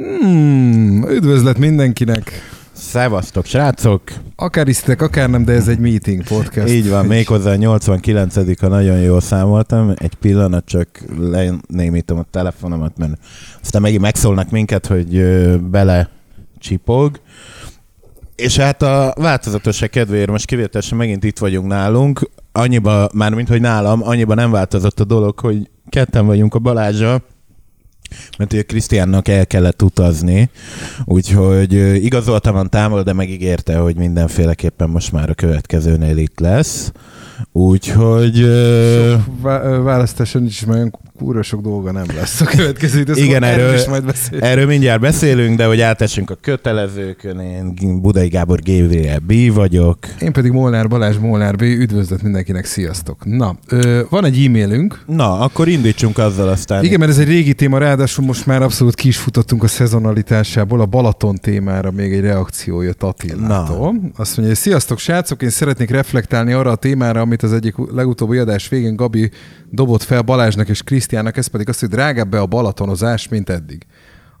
Hmm, üdvözlet mindenkinek! Szevasztok, srácok! Akár isztek, akár nem, de ez egy meeting podcast. Így van, méghozzá a 89 a nagyon jól számoltam. Egy pillanat csak lenémítom a telefonomat, mert aztán megint megszólnak minket, hogy bele csipog. És hát a változatosság kedvéért most kivételesen megint itt vagyunk nálunk. Annyiba, mármint hogy nálam, annyiba nem változott a dolog, hogy ketten vagyunk a Balázsa, mert ugye Krisztiánnak el kellett utazni, úgyhogy igazoltam a távol, de megígérte, hogy mindenféleképpen most már a következőnél itt lesz. Úgyhogy... Sok választáson is olyan kúra sok dolga nem lesz a következő időszakban. Igen, erről, is majd beszélünk. erről mindjárt beszélünk, de hogy átesünk a kötelezőkön, én Budai Gábor GVL B vagyok. Én pedig Molnár Balázs Molnár B. Üdvözlet mindenkinek, sziasztok! Na, ö, van egy e-mailünk. Na, akkor indítsunk azzal aztán. Igen, mert ez egy régi téma, ráadásul most már abszolút ki is futottunk a szezonalitásából. A Balaton témára még egy reakció jött Attilától. Na. Azt mondja, hogy sziasztok srácok, én szeretnék reflektálni arra a témára, amit az egyik legutóbbi adás végén Gabi dobott fel Balázsnak és Krisztiának, ez pedig az, hogy drágább be a Balatonozás, mint eddig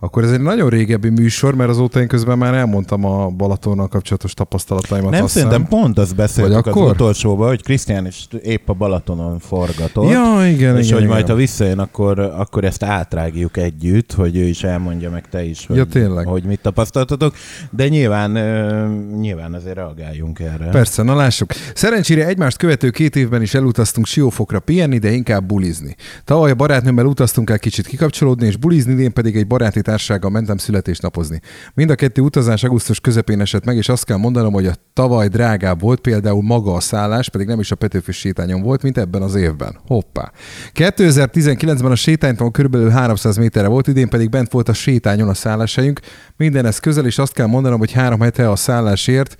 akkor ez egy nagyon régebbi műsor, mert azóta én közben már elmondtam a Balatonnal kapcsolatos tapasztalataimat. Nem, szerintem pont azt beszéltük az akkor? utolsóban, hogy Krisztián is épp a Balatonon forgatott. Ja, igen, És igen, hogy igen. majd ha visszajön, akkor, akkor ezt átrágjuk együtt, hogy ő is elmondja meg te is, hogy, ja, tényleg. hogy mit tapasztaltatok. De nyilván, nyilván azért reagáljunk erre. Persze, na lássuk. Szerencsére egymást követő két évben is elutaztunk Siófokra pihenni, de inkább bulizni. Tavaly a barátnőmmel utaztunk el kicsit kikapcsolódni és bulizni, én pedig egy baráti társasággal mentem születésnapozni. Mind a kettő utazás augusztus közepén esett meg, és azt kell mondanom, hogy a tavaly drágább volt például maga a szállás, pedig nem is a Petőfi sétányon volt, mint ebben az évben. Hoppá. 2019-ben a sétánytól kb. 300 méterre volt, idén pedig bent volt a sétányon a szálláshelyünk. Minden ez közel, és azt kell mondanom, hogy három hete a szállásért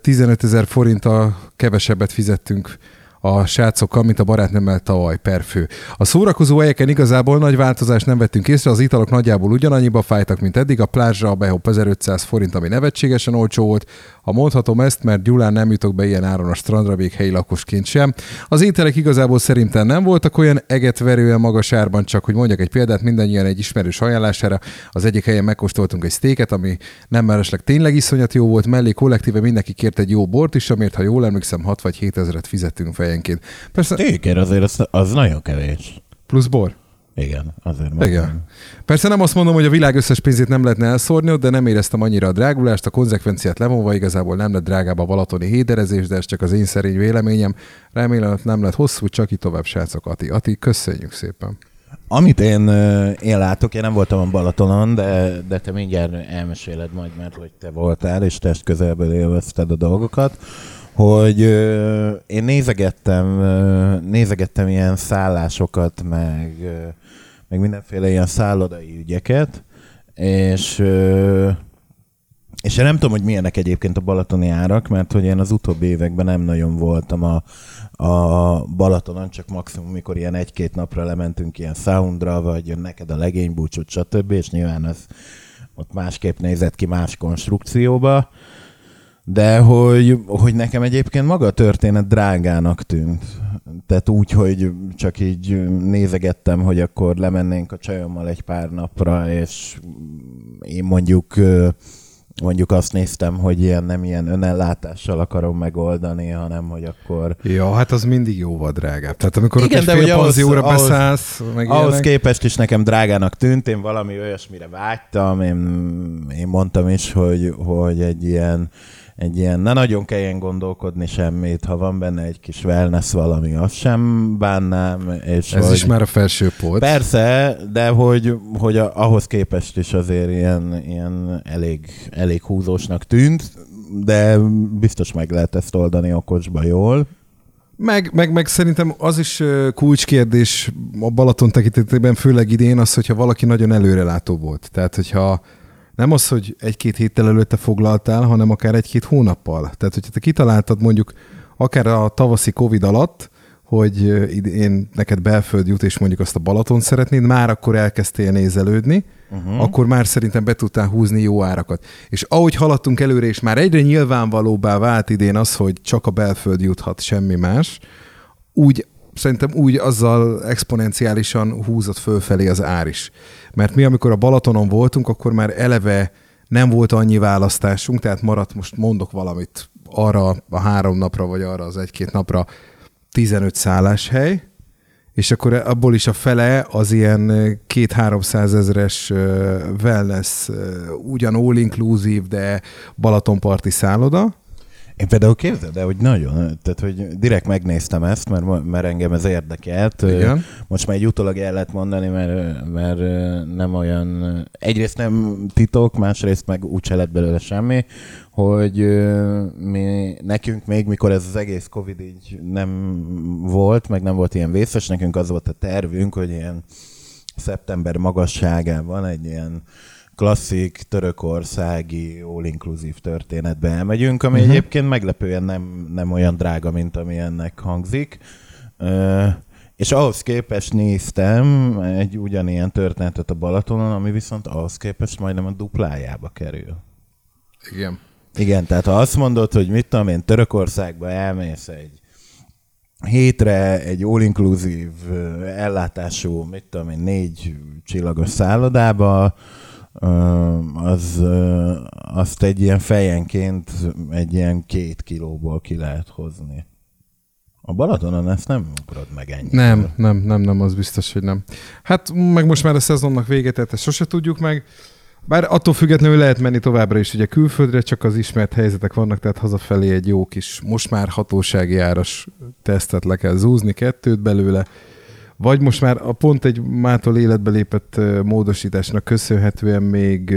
15 ezer forinttal kevesebbet fizettünk a srácokkal, mint a barátnőmmel tavaly per fő. A szórakozó helyeken igazából nagy változást nem vettünk észre, az italok nagyjából ugyanannyiba fájtak, mint eddig, a plázsra a behop 1500 forint, ami nevetségesen olcsó volt, ha mondhatom ezt, mert Gyulán nem jutok be ilyen áron a strandra, még helyi lakosként sem. Az ételek igazából szerintem nem voltak olyan egetverően magas árban, csak hogy mondjak egy példát, mindannyian egy ismerős ajánlására. Az egyik helyen megkóstoltunk egy sztéket, ami nem mellesleg tényleg iszonyat jó volt, mellé kollektíve mindenki kért egy jó bort is, amért ha jól emlékszem, 6 vagy 7 ezeret fizettünk fejenként. Persze... Stéker azért az, az nagyon kevés. Plusz bor? Igen, azért mondom. Igen. Persze nem azt mondom, hogy a világ összes pénzét nem lehetne elszórni, de nem éreztem annyira a drágulást, a konzekvenciát levonva igazából nem lett drágább a balatoni héderezés, de ez csak az én szerény véleményem. Remélem, hogy nem lett hosszú, csak itt tovább, srácok. Ati, Ati köszönjük szépen. Amit én, én látok, én nem voltam a Balatonon, de, de te mindjárt elmeséled majd, mert hogy te voltál, és test közelből élvezted a dolgokat hogy ö, én nézegettem, ö, nézegettem ilyen szállásokat, meg, ö, meg mindenféle ilyen szállodai ügyeket, és és én nem tudom, hogy milyenek egyébként a balatoni árak, mert hogy én az utóbbi években nem nagyon voltam a, a Balatonon, csak maximum, mikor ilyen egy-két napra lementünk ilyen soundra, vagy neked a legénybúcsot, stb. És nyilván ez ott másképp nézett ki más konstrukcióba. De hogy, hogy nekem egyébként maga a történet drágának tűnt. Tehát úgy, hogy csak így nézegettem, hogy akkor lemennénk a csajommal egy pár napra, és én mondjuk mondjuk azt néztem, hogy ilyen nem ilyen önellátással akarom megoldani, hanem hogy akkor... Ja, hát az mindig jóval drágább. Tehát amikor Igen, ott egy fél panzióra ahhoz, beszállsz, meg Ahhoz ilyenek... képest is nekem drágának tűnt, én valami olyasmire vágytam, én, én mondtam is, hogy, hogy egy ilyen egy ilyen, ne nagyon kelljen gondolkodni semmit, ha van benne egy kis wellness valami, azt sem bánnám. És Ez hogy, is már a felső polc. Persze, de hogy, hogy a, ahhoz képest is azért ilyen, ilyen elég, elég húzósnak tűnt, de biztos meg lehet ezt oldani okosba jól. Meg, meg, meg szerintem az is kulcskérdés a Balaton tekintetében, főleg idén az, hogyha valaki nagyon előrelátó volt. Tehát, hogyha nem az, hogy egy-két héttel előtte foglaltál, hanem akár egy-két hónappal. Tehát, hogyha te kitaláltad mondjuk akár a tavaszi Covid alatt, hogy én neked belföld jut, és mondjuk azt a Balaton szeretnéd, már akkor elkezdtél nézelődni, uh-huh. akkor már szerintem be tudtál húzni jó árakat. És ahogy haladtunk előre, és már egyre nyilvánvalóbbá vált idén az, hogy csak a belföld juthat, semmi más, úgy szerintem úgy azzal exponenciálisan húzott fölfelé az ár is. Mert mi, amikor a Balatonon voltunk, akkor már eleve nem volt annyi választásunk, tehát maradt, most mondok valamit, arra a három napra, vagy arra az egy-két napra 15 szálláshely, és akkor abból is a fele az ilyen két-háromszáz ezeres wellness, ugyan all-inclusive, de Balatonparti szálloda, én például képzeld de hogy nagyon, tehát hogy direkt megnéztem ezt, mert, mert engem ez érdekelt. Igen. Most már egy utólag el lehet mondani, mert, mert nem olyan, egyrészt nem titok, másrészt meg úgy lett belőle semmi, hogy mi, nekünk még, mikor ez az egész Covid így nem volt, meg nem volt ilyen vészes, nekünk az volt a tervünk, hogy ilyen szeptember magasságában egy ilyen klasszik törökországi all-inclusive történetbe elmegyünk, ami uh-huh. egyébként meglepően nem, nem olyan drága, mint ami ennek hangzik. Uh, és ahhoz képest néztem egy ugyanilyen történetet a Balatonon, ami viszont ahhoz képest majdnem a duplájába kerül. Igen. Igen, tehát ha azt mondod, hogy mit tudom én, Törökországba elmész egy hétre egy all-inclusive ellátású, mit tudom én, négy csillagos szállodába, az, azt egy ilyen fejenként egy ilyen két kilóból ki lehet hozni. A Balatonon ezt nem ugrod meg ennyi. Nem, nem, nem, nem, az biztos, hogy nem. Hát meg most már a szezonnak véget, tehát ezt sose tudjuk meg. Bár attól függetlenül lehet menni továbbra is ugye külföldre, csak az ismert helyzetek vannak, tehát hazafelé egy jó kis, most már hatósági áras tesztet le kell zúzni, kettőt belőle, vagy most már a pont egy mától életbe lépett módosításnak köszönhetően még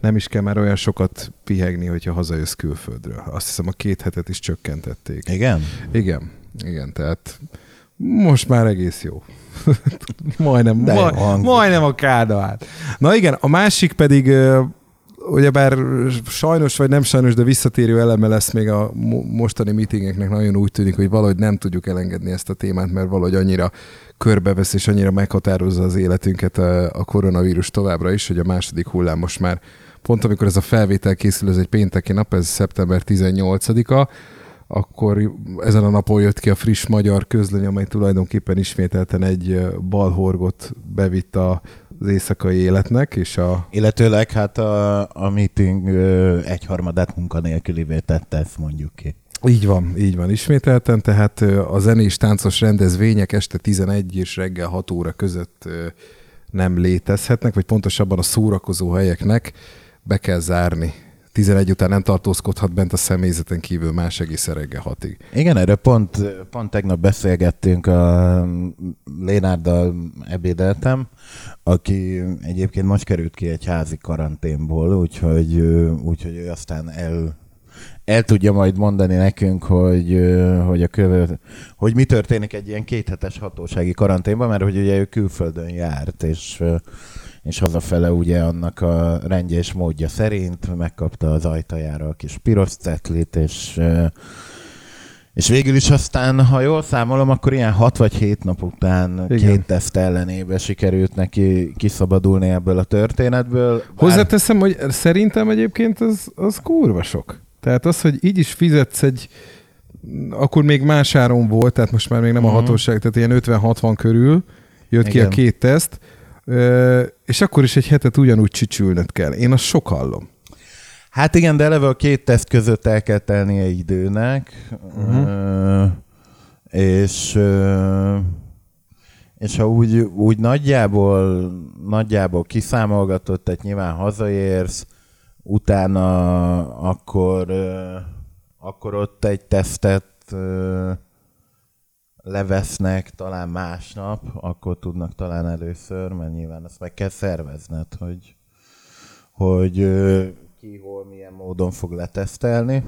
nem is kell már olyan sokat pihegni, hogyha hazajössz külföldről. Azt hiszem a két hetet is csökkentették. Igen? Igen, igen, tehát most már egész jó. majdnem, De ma, majdnem a kádát. Na igen, a másik pedig ugyebár sajnos vagy nem sajnos, de visszatérő eleme lesz még a mostani meetingeknek. Nagyon úgy tűnik, hogy valahogy nem tudjuk elengedni ezt a témát, mert valahogy annyira körbevesz és annyira meghatározza az életünket a, koronavírus továbbra is, hogy a második hullám most már pont amikor ez a felvétel készül, ez egy pénteki nap, ez szeptember 18-a, akkor ezen a napon jött ki a friss magyar közlöny, amely tulajdonképpen ismételten egy balhorgot bevitt a az éjszakai életnek, és a... Illetőleg hát a, a meeting egyharmadát munkanélkülivé tette, ezt mondjuk ki. Így van, így van ismételten, tehát a zenés táncos rendezvények este 11 és reggel 6 óra között nem létezhetnek, vagy pontosabban a szórakozó helyeknek be kell zárni 11 után nem tartózkodhat bent a személyzeten kívül más egész reggel hatig. Igen, erről pont, pont tegnap beszélgettünk, a Lénárdal ebédeltem, aki egyébként most került ki egy házi karanténból, úgyhogy, úgyhogy ő aztán el, el tudja majd mondani nekünk, hogy, hogy, a követ, hogy mi történik egy ilyen kéthetes hatósági karanténban, mert hogy ugye ő külföldön járt, és és hazafele ugye annak a rendje és módja szerint megkapta az ajtajára a kis piros cetlit, és és végül is aztán, ha jól számolom, akkor ilyen hat vagy hét nap után Igen. két teszt ellenébe sikerült neki kiszabadulni ebből a történetből. Bár... Hozzáteszem, hogy szerintem egyébként az, az kurva sok. Tehát az, hogy így is fizetsz egy, akkor még más áron volt, tehát most már még nem uh-huh. a mhm. hatóság, tehát ilyen 50-60 körül jött Igen. ki a két teszt, és akkor is egy hetet ugyanúgy csücsülnöd kell. Én azt sok hallom. Hát igen, de eleve a két teszt között el kell telnie időnek, uh-huh. és és ha úgy, úgy nagyjából, nagyjából kiszámolgatott, tehát nyilván hazaérsz, utána akkor, akkor ott egy tesztet levesznek talán másnap, akkor tudnak talán először, mert nyilván ezt meg kell szervezned, hogy, hogy ki, hol, milyen módon fog letesztelni.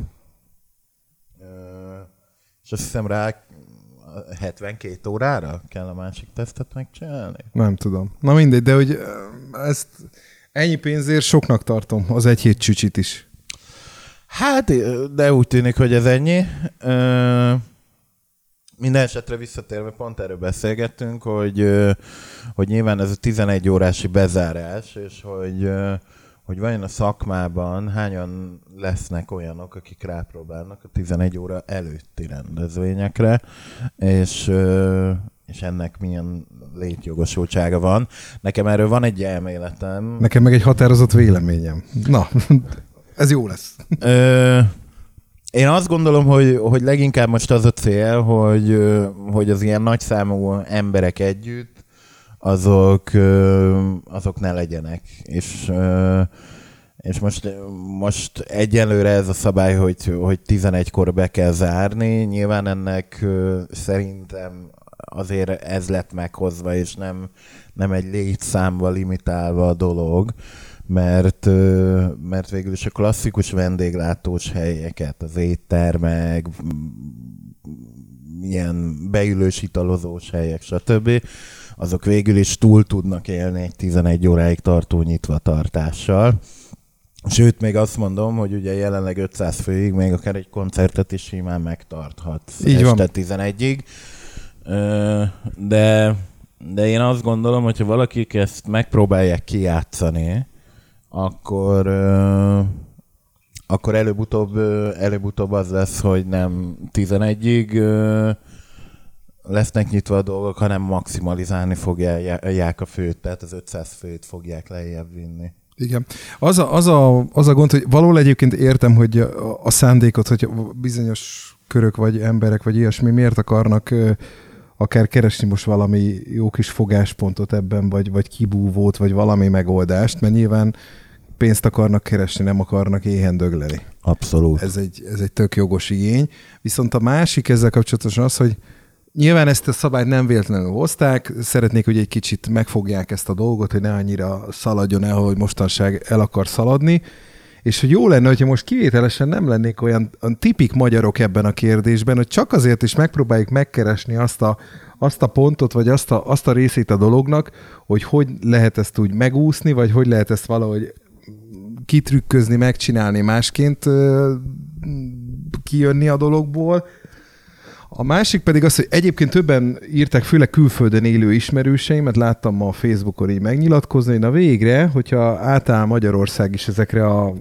És azt hiszem rá 72 órára kell a másik tesztet megcsinálni? Nem tudom. Na mindegy, de hogy ezt ennyi pénzért soknak tartom, az egy hét csücsit is. Hát, de úgy tűnik, hogy ez ennyi. Minden esetre visszatérve pont erről beszélgettünk, hogy, hogy nyilván ez a 11 órási bezárás, és hogy, hogy vajon a szakmában hányan lesznek olyanok, akik rápróbálnak a 11 óra előtti rendezvényekre, és, és ennek milyen létjogosultsága van. Nekem erről van egy elméletem. Nekem meg egy határozott véleményem. Na, ez jó lesz. Ö, én azt gondolom, hogy, hogy leginkább most az a cél, hogy, hogy az ilyen nagyszámú emberek együtt, azok, azok ne legyenek. És, és most, most egyelőre ez a szabály, hogy, hogy 11-kor be kell zárni. Nyilván ennek szerintem azért ez lett meghozva, és nem, nem egy létszámba limitálva a dolog mert, mert végül is a klasszikus vendéglátós helyeket, az éttermek, ilyen beülős italozós helyek, stb., azok végül is túl tudnak élni egy 11 óráig tartó nyitva tartással. Sőt, még azt mondom, hogy ugye jelenleg 500 főig még akár egy koncertet is simán megtarthat Így este van. 11-ig. De, de én azt gondolom, hogyha valakik ezt megpróbálják kijátszani, akkor akkor előbb-utóbb, előbb-utóbb az lesz, hogy nem 11-ig lesznek nyitva a dolgok, hanem maximalizálni fogják a főt, tehát az 500 főt fogják lejjebb vinni. Igen. Az a, az, a, az a gond, hogy való egyébként értem, hogy a, a szándékot, hogy bizonyos körök vagy emberek vagy ilyesmi miért akarnak akár keresni most valami jó kis fogáspontot ebben, vagy, vagy kibúvót, vagy valami megoldást, mert nyilván pénzt akarnak keresni, nem akarnak éhen dögleni. Abszolút. Ez egy, ez egy tök jogos igény. Viszont a másik ezzel kapcsolatosan az, hogy Nyilván ezt a szabályt nem véletlenül hozták, szeretnék, hogy egy kicsit megfogják ezt a dolgot, hogy ne annyira szaladjon el, hogy mostanság el akar szaladni, és hogy jó lenne, hogyha most kivételesen nem lennék olyan, olyan tipik magyarok ebben a kérdésben, hogy csak azért is megpróbáljuk megkeresni azt a, azt a pontot, vagy azt a, azt a részét a dolognak, hogy hogy lehet ezt úgy megúszni, vagy hogy lehet ezt valahogy kitrükközni, megcsinálni másként, kijönni a dologból. A másik pedig az, hogy egyébként többen írták, főleg külföldön élő ismerőseimet, láttam ma a Facebookon így megnyilatkozni, na végre, hogyha átáll Magyarország is ezekre a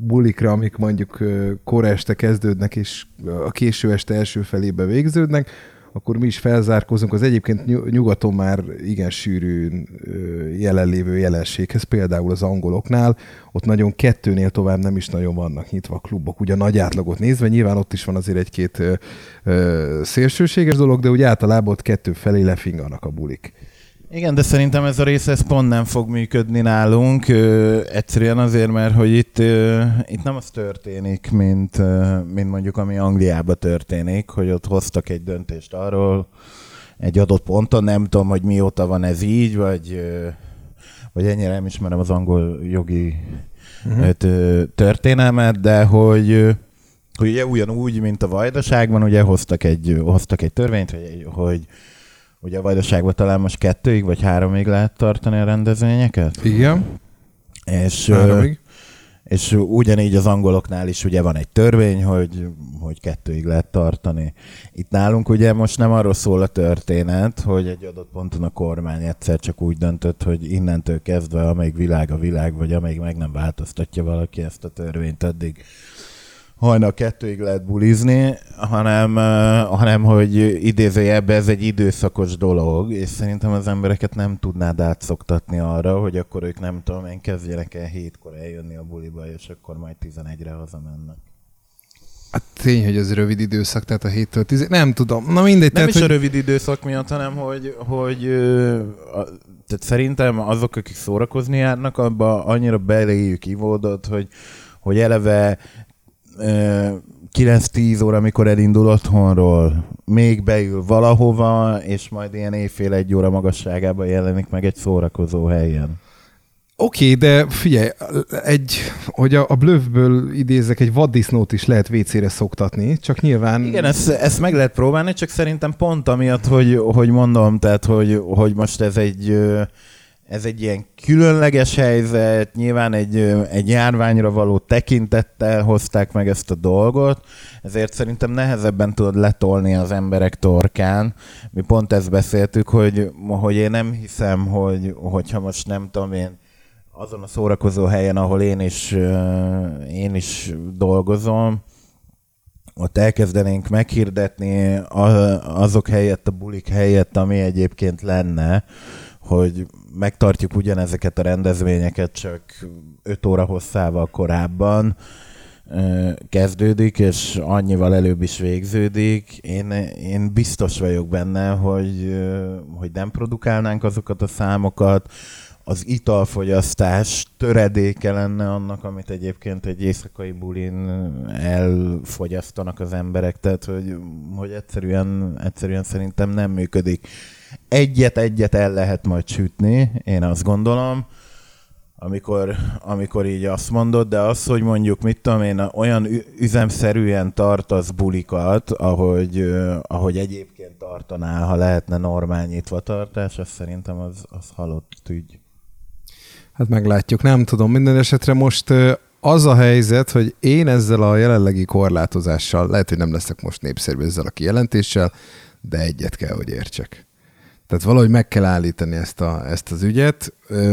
bulikra, amik mondjuk kora este kezdődnek, és a késő este első felébe végződnek, akkor mi is felzárkózunk az egyébként nyugaton már igen sűrű jelenlévő jelenséghez, például az angoloknál, ott nagyon kettőnél tovább nem is nagyon vannak nyitva a klubok, ugye a nagy átlagot nézve, nyilván ott is van azért egy-két szélsőséges dolog, de úgy általában ott kettő felé lefinganak a bulik. Igen, de szerintem ez a rész ez pont nem fog működni nálunk. Ö, egyszerűen azért, mert hogy itt, ö, itt nem az történik, mint, ö, mint mondjuk ami Angliában történik, hogy ott hoztak egy döntést arról, egy adott ponton, nem tudom, hogy mióta van ez így, vagy, ö, vagy ennyire nem ismerem az angol jogi uh-huh. történelmet, de hogy hogy ugye ugyanúgy, mint a vajdaságban, ugye hoztak egy, hoztak egy törvényt, hogy, hogy Ugye a Vajdaságban talán most kettőig vagy háromig lehet tartani a rendezvényeket? Igen. És, háromig. És ugyanígy az angoloknál is ugye van egy törvény, hogy, hogy kettőig lehet tartani. Itt nálunk ugye most nem arról szól a történet, hogy egy adott ponton a kormány egyszer csak úgy döntött, hogy innentől kezdve, amelyik világ a világ, vagy amelyik meg nem változtatja valaki ezt a törvényt, addig hajnal kettőig lehet bulizni, hanem, hanem hogy idézőjelben ez egy időszakos dolog, és szerintem az embereket nem tudnád átszoktatni arra, hogy akkor ők nem tudom én kezdjenek el hétkor eljönni a buliba, és akkor majd 11-re hazamennek. Hát tény, hogy ez rövid időszak, tehát a 7-től 10 nem tudom. Na mindegy. Nem tehát, is hogy... a rövid időszak miatt, hanem hogy, hogy tehát szerintem azok, akik szórakozni járnak, abba annyira beléjük ivódott, hogy, hogy eleve 9-10 óra, amikor elindul otthonról, még beül valahova, és majd ilyen éjfél egy óra magasságában jelenik meg egy szórakozó helyen. Oké, okay, de figyelj, egy, hogy a, a blöffből idézek, egy vaddisznót is lehet WC-re szoktatni, csak nyilván... Igen, ezt, ezt meg lehet próbálni, csak szerintem pont amiatt, hogy, hogy mondom, tehát, hogy, hogy most ez egy ez egy ilyen különleges helyzet, nyilván egy, egy járványra való tekintettel hozták meg ezt a dolgot, ezért szerintem nehezebben tudod letolni az emberek torkán. Mi pont ezt beszéltük, hogy, hogy én nem hiszem, hogy hogyha most nem tudom én, azon a szórakozó helyen, ahol én is, én is dolgozom, ott elkezdenénk meghirdetni azok helyett, a bulik helyett, ami egyébként lenne, hogy megtartjuk ugyanezeket a rendezvényeket, csak 5 óra hosszával korábban kezdődik, és annyival előbb is végződik. Én, én biztos vagyok benne, hogy, hogy nem produkálnánk azokat a számokat, az italfogyasztás töredéke lenne annak, amit egyébként egy éjszakai bulin elfogyasztanak az emberek, tehát hogy, hogy egyszerűen, egyszerűen szerintem nem működik. Egyet-egyet el lehet majd sütni, én azt gondolom, amikor, amikor így azt mondod, de az, hogy mondjuk, mit tudom én, olyan üzemszerűen tartasz bulikat, ahogy, ahogy egyébként tartanál, ha lehetne normál nyitva tartás, az szerintem az, az halott ügy. Hát meglátjuk, nem tudom. Minden esetre most az a helyzet, hogy én ezzel a jelenlegi korlátozással, lehet, hogy nem leszek most népszerű ezzel a kijelentéssel, de egyet kell, hogy értsek. Tehát valahogy meg kell állítani ezt, a, ezt az ügyet.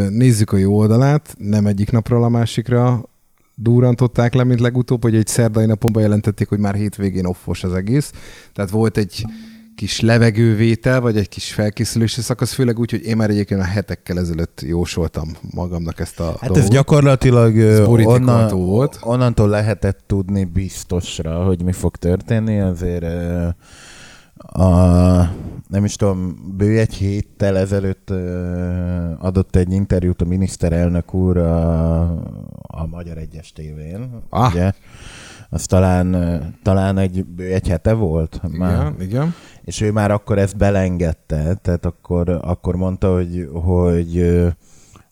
Nézzük a jó oldalát, nem egyik napról a durrantották le, mint legutóbb, hogy egy szerdai napon bejelentették, hogy már hétvégén offos az egész. Tehát volt egy kis levegővétel, vagy egy kis felkészülési szakasz, főleg úgy, hogy én már egyébként a hetekkel ezelőtt jósoltam magamnak ezt a Hát dolgot. ez gyakorlatilag ez onnan, volt. onnantól lehetett tudni biztosra, hogy mi fog történni, azért a, nem is tudom, bő egy héttel ezelőtt adott egy interjút a miniszterelnök úr a, a Magyar Egyes tévén. Ah. Ugye? Az talán, talán egy, bő egy hete volt. Igen, már. igen és ő már akkor ezt belengedte, tehát akkor, akkor mondta, hogy, hogy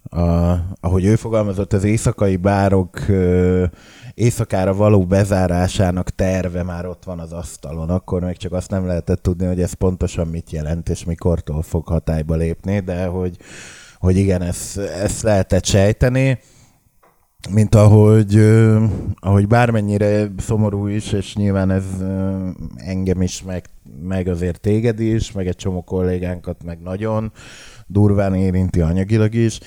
a, ahogy ő fogalmazott, az éjszakai bárok éjszakára való bezárásának terve már ott van az asztalon, akkor még csak azt nem lehetett tudni, hogy ez pontosan mit jelent, és mikortól fog hatályba lépni, de hogy, hogy igen, ezt, ezt lehetett sejteni. Mint ahogy, ahogy bármennyire szomorú is, és nyilván ez engem is, meg, meg azért téged is, meg egy csomó kollégánkat meg nagyon durván érinti anyagilag is,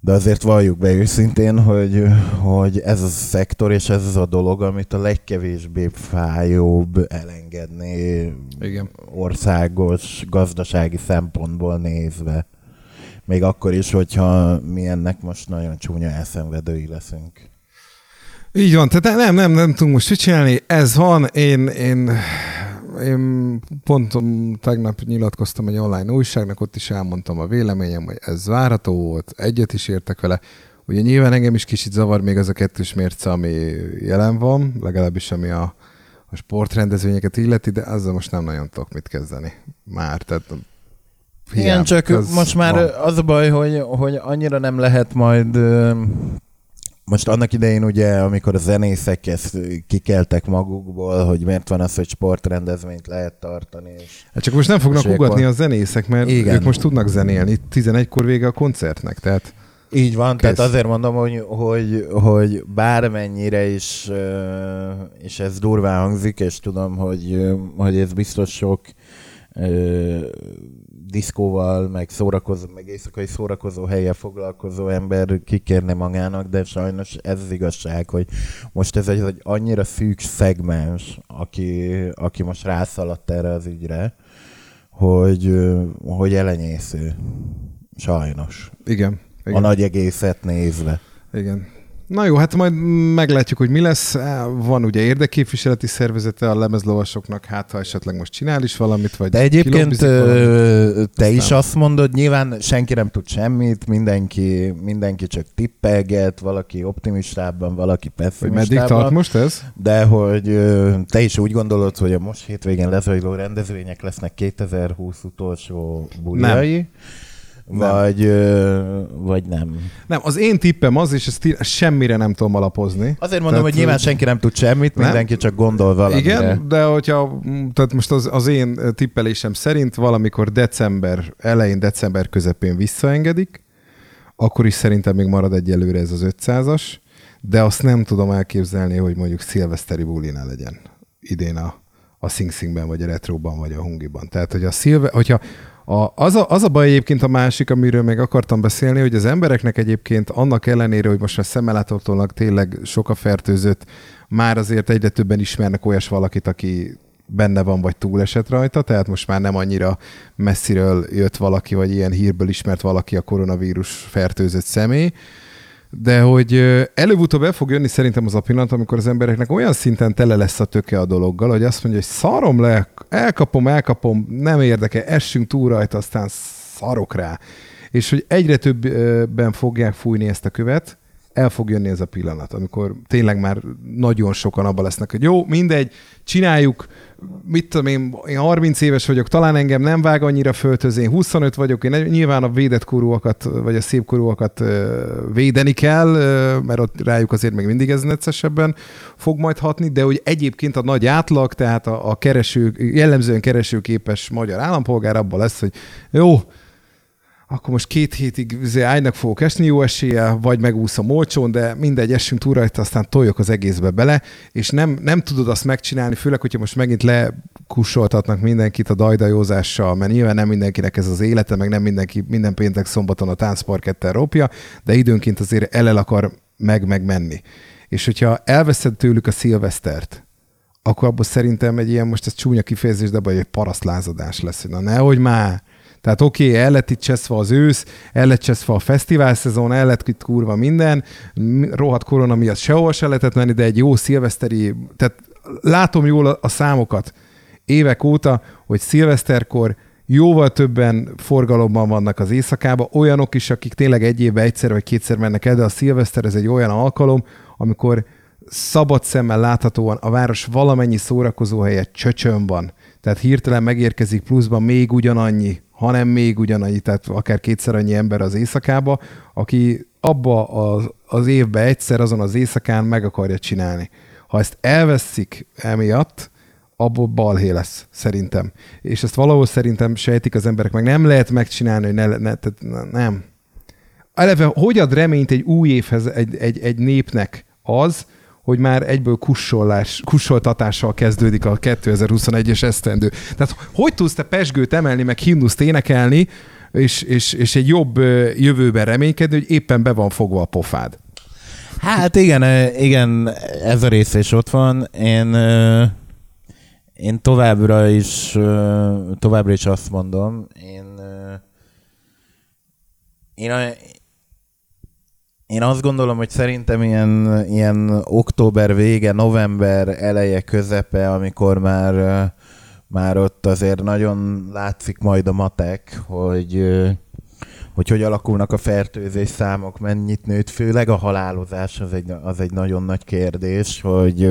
de azért valljuk be őszintén, hogy, hogy ez a szektor és ez az a dolog, amit a legkevésbé fájóbb elengedni Igen. országos gazdasági szempontból nézve. Még akkor is, hogyha mi ennek most nagyon csúnya elszenvedői leszünk. Így van, tehát nem, nem, nem tudunk most mit csinálni, ez van, én, én, én pont tegnap nyilatkoztam egy online újságnak, ott is elmondtam a véleményem, hogy ez várható volt, egyet is értek vele. Ugye nyilván engem is kicsit zavar még az a kettős mérce, ami jelen van, legalábbis ami a, a sportrendezvényeket illeti, de azzal most nem nagyon tudok mit kezdeni. Már, tehát igen, csak most már van. az a baj, hogy, hogy annyira nem lehet majd most annak idején ugye, amikor a zenészek ezt kikeltek magukból, hogy miért van az, hogy sportrendezvényt lehet tartani. És hát csak most nem fognak ugatni a zenészek, mert Igen. ők most tudnak zenélni. 11-kor vége a koncertnek, tehát... Így van, Kész. tehát azért mondom, hogy, hogy, hogy bármennyire is, és ez durván hangzik, és tudom, hogy, hogy ez biztos sok diszkóval, meg szórakozó, meg éjszakai szórakozó helye foglalkozó ember kikérne magának, de sajnos ez az igazság, hogy most ez egy, egy annyira szűk szegmens, aki, aki most rászaladt erre az ügyre, hogy, hogy elenyésző. Sajnos. Igen. igen. A nagy egészet nézve. Igen. Na jó, hát majd meglátjuk, hogy mi lesz. Van ugye érdekképviseleti szervezete a lemezlovasoknak, hát ha esetleg most csinál is valamit, vagy De egyébként valamit, te is azt mondod, nyilván senki nem tud semmit, mindenki, mindenki csak tippelget, valaki optimistában, valaki pessimistában. Meddig tart most ez? De hogy te is úgy gondolod, hogy a most hétvégén lezajló rendezvények lesznek 2020 utolsó buljai. Nem vagy, ö, vagy nem. Nem, az én tippem az, és ezt semmire nem tudom alapozni. Azért mondom, tehát, hogy nyilván senki nem tud semmit, nem? mindenki csak gondol valamire. Igen, de hogyha, tehát most az, az én tippelésem szerint valamikor december, elején december közepén visszaengedik, akkor is szerintem még marad egyelőre ez az 500-as, de azt nem tudom elképzelni, hogy mondjuk szilveszteri bulinál legyen idén a, a Sing Singben, vagy a Retroban, vagy a Hungiban. Tehát, hogy a szilve, hogyha A, az, a, az a baj egyébként a másik, amiről még akartam beszélni, hogy az embereknek egyébként annak ellenére, hogy most már szemmeláthatólag tényleg sok a fertőzött, már azért egyre többen ismernek olyas valakit, aki benne van, vagy túlesett rajta, tehát most már nem annyira messziről jött valaki, vagy ilyen hírből ismert valaki a koronavírus fertőzött személy, de hogy előbb-utóbb el fog jönni szerintem az a pillanat, amikor az embereknek olyan szinten tele lesz a töke a dologgal, hogy azt mondja, hogy szarom le, elkapom, elkapom, nem érdekel, essünk túl rajta, aztán szarok rá. És hogy egyre többen fogják fújni ezt a követ, el fog jönni ez a pillanat, amikor tényleg már nagyon sokan abban lesznek, hogy jó, mindegy, csináljuk, mit tudom én, én 30 éves vagyok, talán engem nem vág annyira föltöz, én 25 vagyok, én nyilván a védett korúakat, vagy a szép korúakat védeni kell, mert ott rájuk azért még mindig ez neccesebben fog majd hatni, de hogy egyébként a nagy átlag, tehát a, a kereső, jellemzően keresőképes magyar állampolgár abban lesz, hogy jó, akkor most két hétig ágynak fogok esni jó esélye, vagy megúszom olcsón, de mindegy, essünk túl rajta, aztán toljok az egészbe bele, és nem, nem tudod azt megcsinálni, főleg, hogyha most megint lekussoltatnak mindenkit a dajdajózással, mert nyilván nem mindenkinek ez az élete, meg nem mindenki minden péntek szombaton a táncparkettel ropja, de időnként azért el, akar meg-meg menni. És hogyha elveszed tőlük a szilvesztert, akkor abból szerintem egy ilyen, most ez csúnya kifejezés, de abban egy parasztlázadás lesz, hogy na nehogy már, tehát oké, okay, el lett itt cseszve az ősz, el lett cseszve a fesztivál szezon, el lett itt kurva minden, rohadt korona miatt sehova se lehetett menni, de egy jó szilveszteri, tehát látom jól a, számokat évek óta, hogy szilveszterkor jóval többen forgalomban vannak az éjszakába, olyanok is, akik tényleg egy évben egyszer vagy kétszer mennek el, de a szilveszter ez egy olyan alkalom, amikor szabad szemmel láthatóan a város valamennyi szórakozó helye csöcsön van. Tehát hirtelen megérkezik pluszban még ugyanannyi hanem még ugyanannyi, tehát akár kétszer annyi ember az éjszakába, aki abba az, az évben egyszer azon az éjszakán meg akarja csinálni. Ha ezt elveszik emiatt, abból balhé lesz, szerintem. És ezt valahol szerintem sejtik az emberek, meg nem lehet megcsinálni, hogy ne, ne, tehát nem. Eleve, hogy ad reményt egy új évhez egy, egy, egy népnek az, hogy már egyből kussolás, kussoltatással kezdődik a 2021-es esztendő. Tehát hogy tudsz te pesgőt emelni, meg himnuszt énekelni, és, és, és egy jobb jövőben reménykedni, hogy éppen be van fogva a pofád? Hát igen, igen, ez a rész is ott van. Én, én továbbra is, továbbra is azt mondom, én, én, én azt gondolom, hogy szerintem ilyen, ilyen október vége, november eleje, közepe, amikor már, már ott azért nagyon látszik majd a matek, hogy, hogy hogy alakulnak a fertőzés számok, mennyit nőtt, főleg a halálozás az egy, az egy nagyon nagy kérdés, hogy,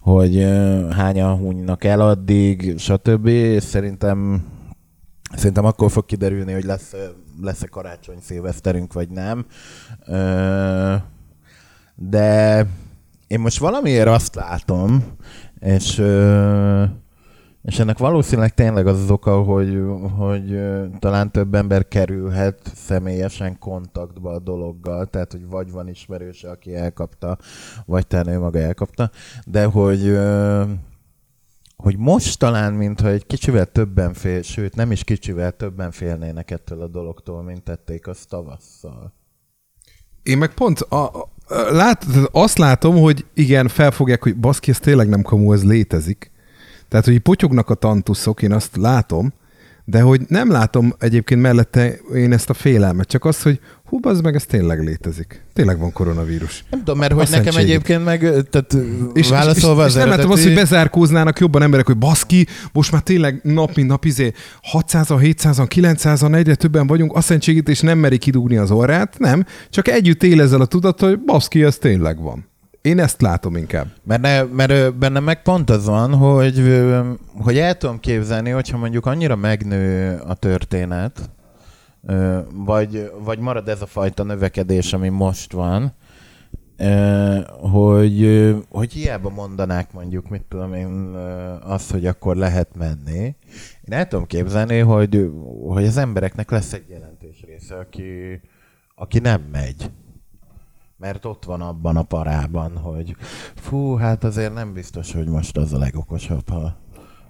hogy hányan hunynak el addig, stb. És szerintem, szerintem akkor fog kiderülni, hogy lesz lesz-e karácsony szilveszterünk, vagy nem. De én most valamiért azt látom, és, és ennek valószínűleg tényleg az az oka, hogy, hogy talán több ember kerülhet személyesen kontaktba a dologgal, tehát hogy vagy van ismerőse, aki elkapta, vagy talán ő maga elkapta, de hogy hogy most talán, mintha egy kicsivel többen fél, sőt nem is kicsivel többen félnének ettől a dologtól, mint tették azt tavasszal. Én meg pont a, a, lát, azt látom, hogy igen, felfogják, hogy baszki, ez tényleg nem kamu, ez létezik. Tehát, hogy potyognak a tantuszok, én azt látom, de hogy nem látom egyébként mellette én ezt a félelmet, csak az, hogy hú, az meg ez tényleg létezik. Tényleg van koronavírus. Nem tudom, mert hogy nekem szentségét. egyébként meg, tehát és, válaszolva és, és, és nem látom azt, hogy bezárkóznának jobban emberek, hogy baszki, most már tényleg nap mint nap izé 600-an, 700-an, 900-an, egyre többen vagyunk, a szentségét, és nem meri kidugni az orrát, nem, csak együtt él ezzel a tudat, hogy baszki, ez tényleg van. Én ezt látom inkább. Mert, ne, mert benne meg pont az van, hogy, hogy el tudom képzelni, hogyha mondjuk annyira megnő a történet, vagy, vagy marad ez a fajta növekedés, ami most van, hogy, hogy hiába mondanák mondjuk, mit tudom én, azt, hogy akkor lehet menni. Én el tudom képzelni, hogy, hogy az embereknek lesz egy jelentős része, aki, aki nem megy mert ott van abban a parában, hogy fú, hát azért nem biztos, hogy most az a legokosabb, ha,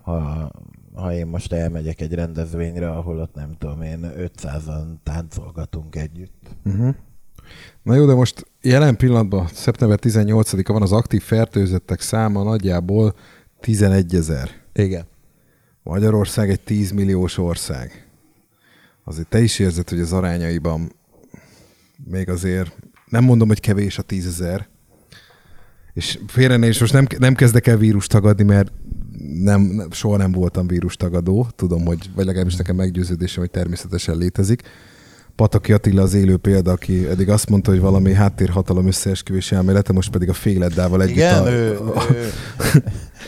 ha ha én most elmegyek egy rendezvényre, ahol ott nem tudom én 500-an táncolgatunk együtt. Uh-huh. Na jó, de most jelen pillanatban, szeptember 18-a van az aktív fertőzöttek száma nagyjából 11 ezer. Igen. Magyarország egy 10 milliós ország. Azért te is érzed, hogy az arányaiban még azért nem mondom, hogy kevés a 10 ezer, és félre ne is, most nem, nem kezdek el vírus tagadni, mert nem, nem, soha nem voltam vírus tagadó. Tudom, hogy, vagy legalábbis nekem meggyőződésem, hogy természetesen létezik. Pataki Attila az élő példa, aki eddig azt mondta, hogy valami háttérhatalom összeesküvés elmélete, most pedig a féleddával együtt. Igen, a, ő, ő,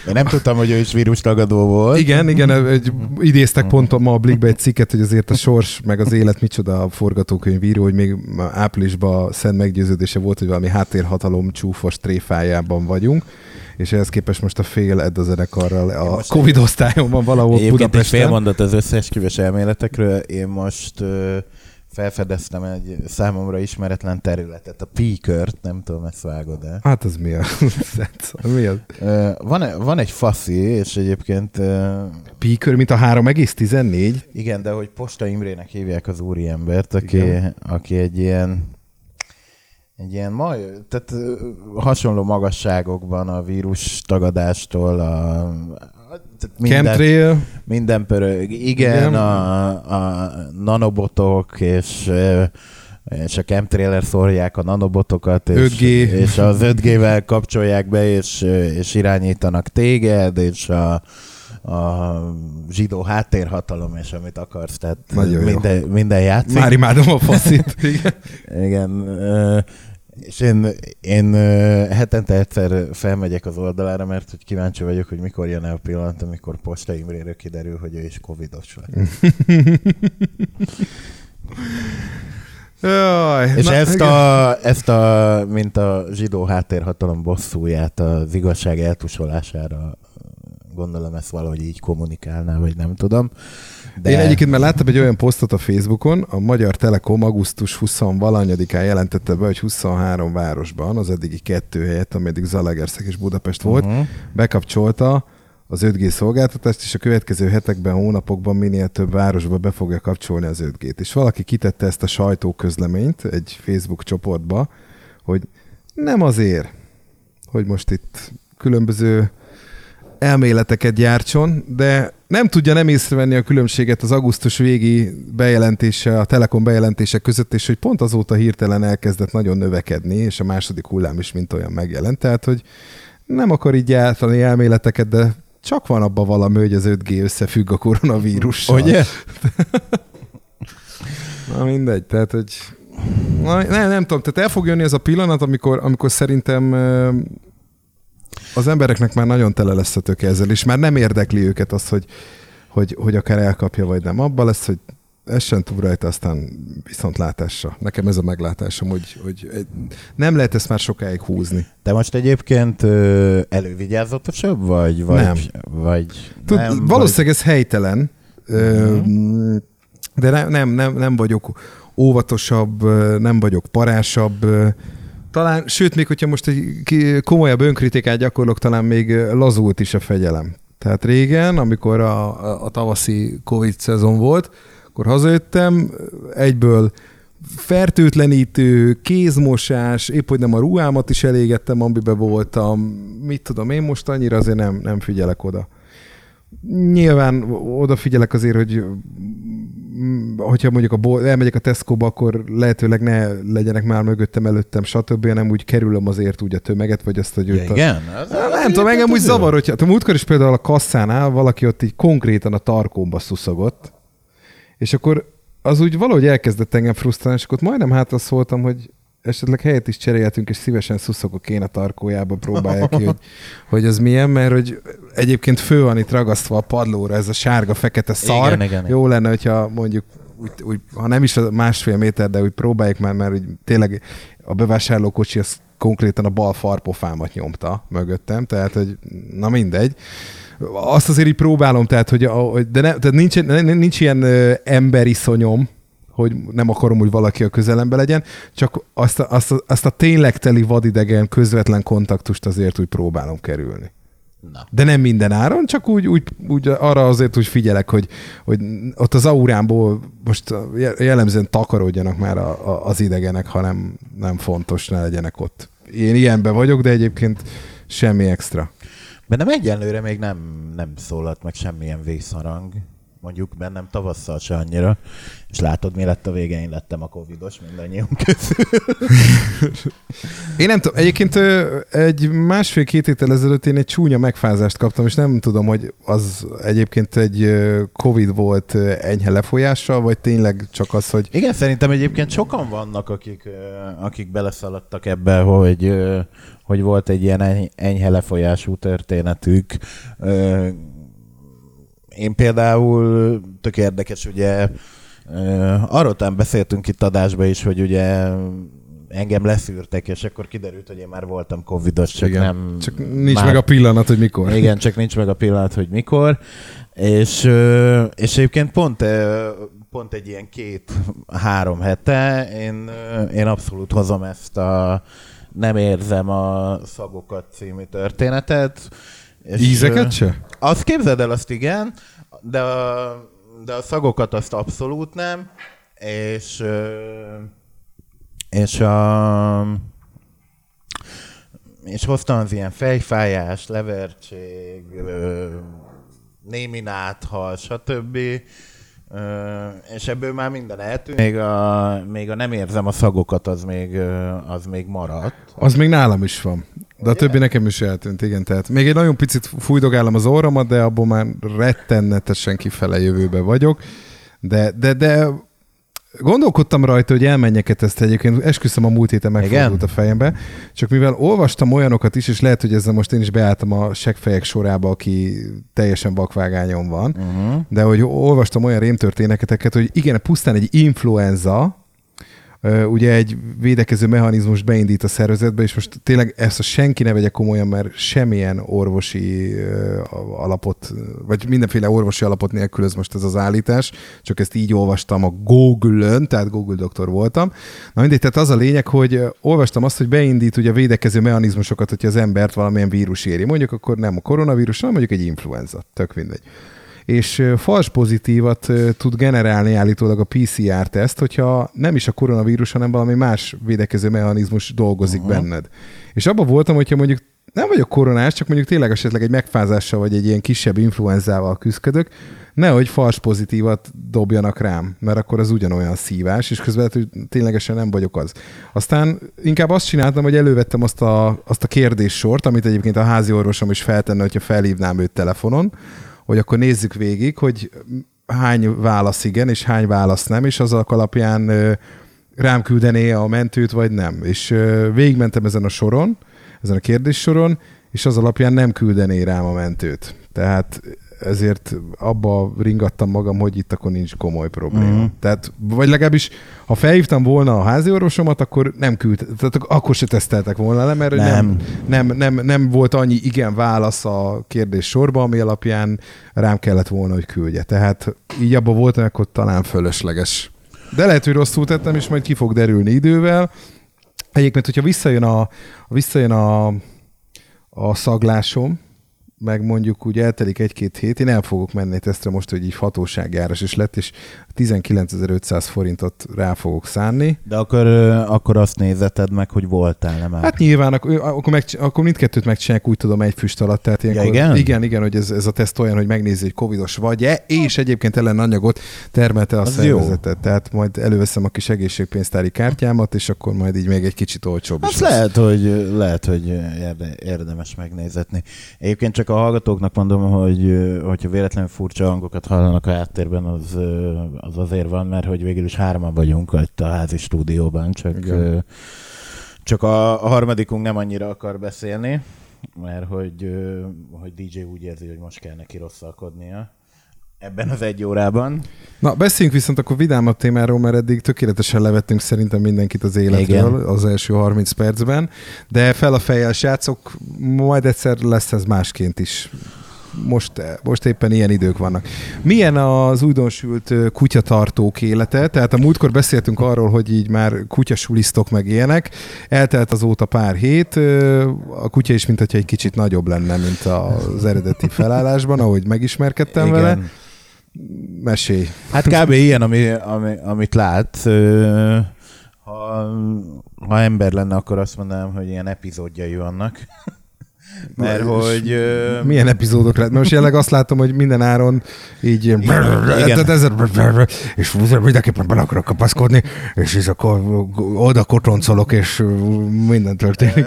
én nem tudtam, hogy ő is vírustagadó volt. Igen, igen, egy, idéztek pont ma a Blikbe egy cikket, hogy azért a sors meg az élet micsoda a forgatókönyvíró, hogy még áprilisban szent meggyőződése volt, hogy valami háttérhatalom csúfos tréfájában vagyunk és ehhez képest most a fél Ed a zenekarral a Covid osztályon van valahol Budapesten. egy fél mondat az összeesküvés elméletekről. Én most felfedeztem egy számomra ismeretlen területet, a P-kört, nem tudom, ezt vágod el. Hát az mi a mi az? Van, van egy faszi, és egyébként... P-kör, mint a 3,14? Igen, de hogy Posta Imrének hívják az úriembert, aki, aki egy ilyen egy ilyen majd, tehát hasonló magasságokban a vírus tagadástól a, minden, Chemtrail. Minden pörög. Igen, Igen. A, a nanobotok és és a chemtrailer szórják a nanobotokat, és, 5G. és az 5G-vel kapcsolják be, és, és irányítanak téged, és a, a zsidó háttérhatalom, és amit akarsz, tehát Nagyon minden, jó. minden játszik. Már imádom a faszit. Igen. Igen. És én, én hetente egyszer felmegyek az oldalára, mert hogy kíváncsi vagyok, hogy mikor jön el a pillanat, amikor Posta Imréről kiderül, hogy ő is covidos lett. Jaj, és na, ezt, a, ezt a, mint a zsidó háttérhatalom bosszúját az igazság eltusolására gondolom ezt valahogy így kommunikálná, vagy nem tudom. De... Én egyébként már láttam egy olyan posztot a Facebookon, a Magyar Telekom augusztus 20 valanyadikán jelentette be, hogy 23 városban, az eddigi kettő helyet, ameddig Zalaegerszeg és Budapest volt, uh-huh. bekapcsolta az 5G szolgáltatást, és a következő hetekben, hónapokban minél több városba be fogja kapcsolni az 5G-t. És valaki kitette ezt a sajtóközleményt egy Facebook csoportba, hogy nem azért, hogy most itt különböző elméleteket gyártson, de nem tudja nem észrevenni a különbséget az augusztus végi bejelentése, a Telekom bejelentése között, és hogy pont azóta hirtelen elkezdett nagyon növekedni, és a második hullám is mint olyan megjelent. Tehát, hogy nem akar így gyártani elméleteket, de csak van abban valami, hogy az 5G összefügg a koronavírussal. Ugye? Na mindegy, tehát, hogy Na, nem, nem tudom, tehát el fog jönni ez a pillanat, amikor, amikor szerintem az embereknek már nagyon tele lesz a töke ezzel, és már nem érdekli őket az, hogy, hogy, hogy akár elkapja, vagy nem. Abba lesz, hogy essen túl rajta, aztán viszontlátásra. Nekem ez a meglátásom, hogy, hogy nem lehet ezt már sokáig húzni. De most egyébként elővigyázatosabb, vagy? vagy nem. Vagy, Tud, nem valószínűleg vagy... ez helytelen, uh-huh. de nem, nem, nem, nem vagyok óvatosabb, nem vagyok parásabb, talán, sőt, még hogyha most egy komolyabb önkritikát gyakorlok, talán még lazult is a fegyelem. Tehát régen, amikor a, a, tavaszi Covid szezon volt, akkor hazajöttem, egyből fertőtlenítő, kézmosás, épp hogy nem a ruhámat is elégettem, amiben voltam, mit tudom, én most annyira azért nem, nem figyelek oda. Nyilván odafigyelek azért, hogy hogyha mondjuk a bol, elmegyek a Tesco-ba, akkor lehetőleg ne legyenek már mögöttem, előttem, stb. nem úgy kerülöm azért úgy a tömeget, vagy azt, hogy... Ja, igen? A... Az nem, nem tudom, engem úgy zavar, hogyha a múltkor is például a kasszánál valaki ott így konkrétan a tarkómba szuszogott, és akkor az úgy valahogy elkezdett engem frusztrálni, és akkor ott majdnem hátra szóltam, hogy esetleg helyet is cserélhetünk, és szívesen szuszogok én a tarkójába, próbálják ki, hogy, hogy az milyen, mert hogy egyébként fő van itt ragasztva a padlóra ez a sárga-fekete szar. Igen, igen, Jó lenne, hogyha mondjuk úgy, úgy, ha nem is a másfél méter, de úgy próbáljuk már, mert úgy tényleg a bevásárlókocsi az konkrétan a bal farpofámat nyomta mögöttem, tehát hogy na mindegy. Azt azért így próbálom, tehát, hogy, de ne, tehát nincs, nincs ilyen emberi szonyom, hogy nem akarom, hogy valaki a közelembe legyen, csak azt a, azt a, azt a tényleg teli vadidegen közvetlen kontaktust azért úgy próbálom kerülni. Na. De nem minden áron, csak úgy, úgy, úgy arra azért úgy figyelek, hogy, hogy ott az aurámból most jellemzően takarodjanak már a, a, az idegenek, ha nem, nem fontos, ne legyenek ott. Én ilyenben vagyok, de egyébként semmi extra. Bennem egyenlőre még nem, nem szólalt meg semmilyen vészharang mondjuk bennem tavasszal se annyira, és látod, mi lett a vége, én lettem a covidos mindannyiunk közül. én nem tudom, egyébként egy másfél-két héttel ezelőtt én egy csúnya megfázást kaptam, és nem tudom, hogy az egyébként egy covid volt enyhe lefolyással, vagy tényleg csak az, hogy... Igen, szerintem egyébként sokan vannak, akik, akik beleszaladtak ebbe, hogy hogy volt egy ilyen enyhe lefolyású történetük, én például tök érdekes, ugye arról talán beszéltünk itt adásba is, hogy ugye engem leszűrtek, és akkor kiderült, hogy én már voltam covidos, csak igen, nem... Csak nincs már... meg a pillanat, hogy mikor. Igen, csak nincs meg a pillanat, hogy mikor. És, és egyébként pont, pont egy ilyen két-három hete én, én abszolút hozom ezt a nem érzem a szagokat című történetet, és Ízeket se? Azt képzeld el, azt igen, de a, de a szagokat azt abszolút nem, és és a és hoztam az ilyen fejfájás, levertség, némi náthal, stb. És ebből már minden eltűnt. Még a, még a nem érzem a szagokat, az még, az még maradt. Az még nálam is van. De a többi nekem is eltűnt, igen. Tehát még egy nagyon picit fújdogálom az orromat, de abból már rettenetesen kifele jövőbe vagyok. De, de, de gondolkodtam rajta, hogy elmenjek ezt egyébként, esküszöm a múlt héten megfordult a fejembe, csak mivel olvastam olyanokat is, és lehet, hogy ezzel most én is beálltam a segfejek sorába, aki teljesen bakvágányon van, uh-huh. de hogy olvastam olyan rémtörténeteket, hogy igen, pusztán egy influenza, ugye egy védekező mechanizmus beindít a szervezetbe, és most tényleg ezt a senki ne vegye komolyan, mert semmilyen orvosi alapot, vagy mindenféle orvosi alapot nélkülöz most ez az állítás, csak ezt így olvastam a Google-ön, tehát Google doktor voltam. Na mindegy, tehát az a lényeg, hogy olvastam azt, hogy beindít ugye a védekező mechanizmusokat, hogyha az embert valamilyen vírus éri. Mondjuk akkor nem a koronavírus, hanem mondjuk egy influenza, tök mindegy és fals pozitívat tud generálni állítólag a PCR-teszt, hogyha nem is a koronavírus, hanem valami más védekező mechanizmus dolgozik Aha. benned. És abban voltam, hogyha mondjuk nem vagyok koronás, csak mondjuk tényleg esetleg egy megfázással vagy egy ilyen kisebb influenzával küzdök, nehogy fals pozitívat dobjanak rám, mert akkor az ugyanolyan szívás, és közben hogy ténylegesen nem vagyok az. Aztán inkább azt csináltam, hogy elővettem azt a, azt a kérdéssort, amit egyébként a házi orvosom is feltenne, hogyha felhívnám őt telefonon, hogy akkor nézzük végig, hogy hány válasz igen, és hány válasz nem, és azok alapján rám küldené a mentőt, vagy nem. És végigmentem ezen a soron, ezen a kérdéssoron, és az alapján nem küldené rám a mentőt. Tehát ezért abba ringattam magam, hogy itt akkor nincs komoly probléma. Mm. Tehát, vagy legalábbis, ha felhívtam volna a házi orvosomat, akkor nem küld, tehát akkor se teszteltek volna le, mert nem. Nem, nem, nem, nem volt annyi igen válasz a kérdés sorba, ami alapján rám kellett volna, hogy küldje. Tehát így abba voltam, akkor talán fölösleges. De lehet, hogy rosszul tettem, és majd ki fog derülni idővel. Egyébként, hogyha visszajön a, visszajön a, a szaglásom, meg mondjuk úgy eltelik egy-két hét, én el fogok menni tesztre most, hogy így hatóságjáros is lett, és 19.500 forintot rá fogok szánni. De akkor, akkor azt nézeted meg, hogy voltál, nem Hát nyilván, akkor, meg, akkor mindkettőt megcsinálják, úgy tudom, egy füst alatt. Tehát ja, igen? Igen, igen, hogy ez, ez a teszt olyan, hogy megnézi, hogy covidos vagy-e, és egyébként ellenanyagot termelte a az szervezetet. Jó. Tehát majd előveszem a kis egészségpénztári kártyámat, és akkor majd így még egy kicsit olcsóbb is lehet, lesz. hogy, lehet, hogy érdemes megnézetni. Egyébként csak a hallgatóknak mondom, hogy hogyha véletlenül furcsa hangokat hallanak a háttérben, az az azért van, mert hogy végül is hárman vagyunk itt a házi stúdióban, csak, Igen. csak a, a harmadikunk nem annyira akar beszélni, mert hogy, hogy DJ úgy érzi, hogy most kell neki rosszalkodnia ebben az egy órában. Na, beszéljünk viszont akkor vidámabb témáról, mert eddig tökéletesen levettünk szerintem mindenkit az életről Igen. az első 30 percben, de fel a fejjel, srácok, majd egyszer lesz ez másként is. most, most éppen ilyen idők vannak. Milyen az újdonsült kutyatartók élete? Tehát a múltkor beszéltünk arról, hogy így már kutyasulisztok meg ilyenek. Eltelt azóta pár hét, a kutya is, mint hogyha egy kicsit nagyobb lenne, mint az eredeti felállásban, ahogy megismerkedtem Igen. vele. Mesélj. Hát kb. ilyen, ami, ami, amit lát. Ha, ha ember lenne, akkor azt mondanám, hogy ilyen epizódjai vannak. Mert Na, hogy... Uh... Milyen epizódok lehet? Most jelenleg azt látom, hogy minden áron így... Igen. És mindenképpen bele akarok kapaszkodni, és és akkor oda kotoncolok, és minden történik.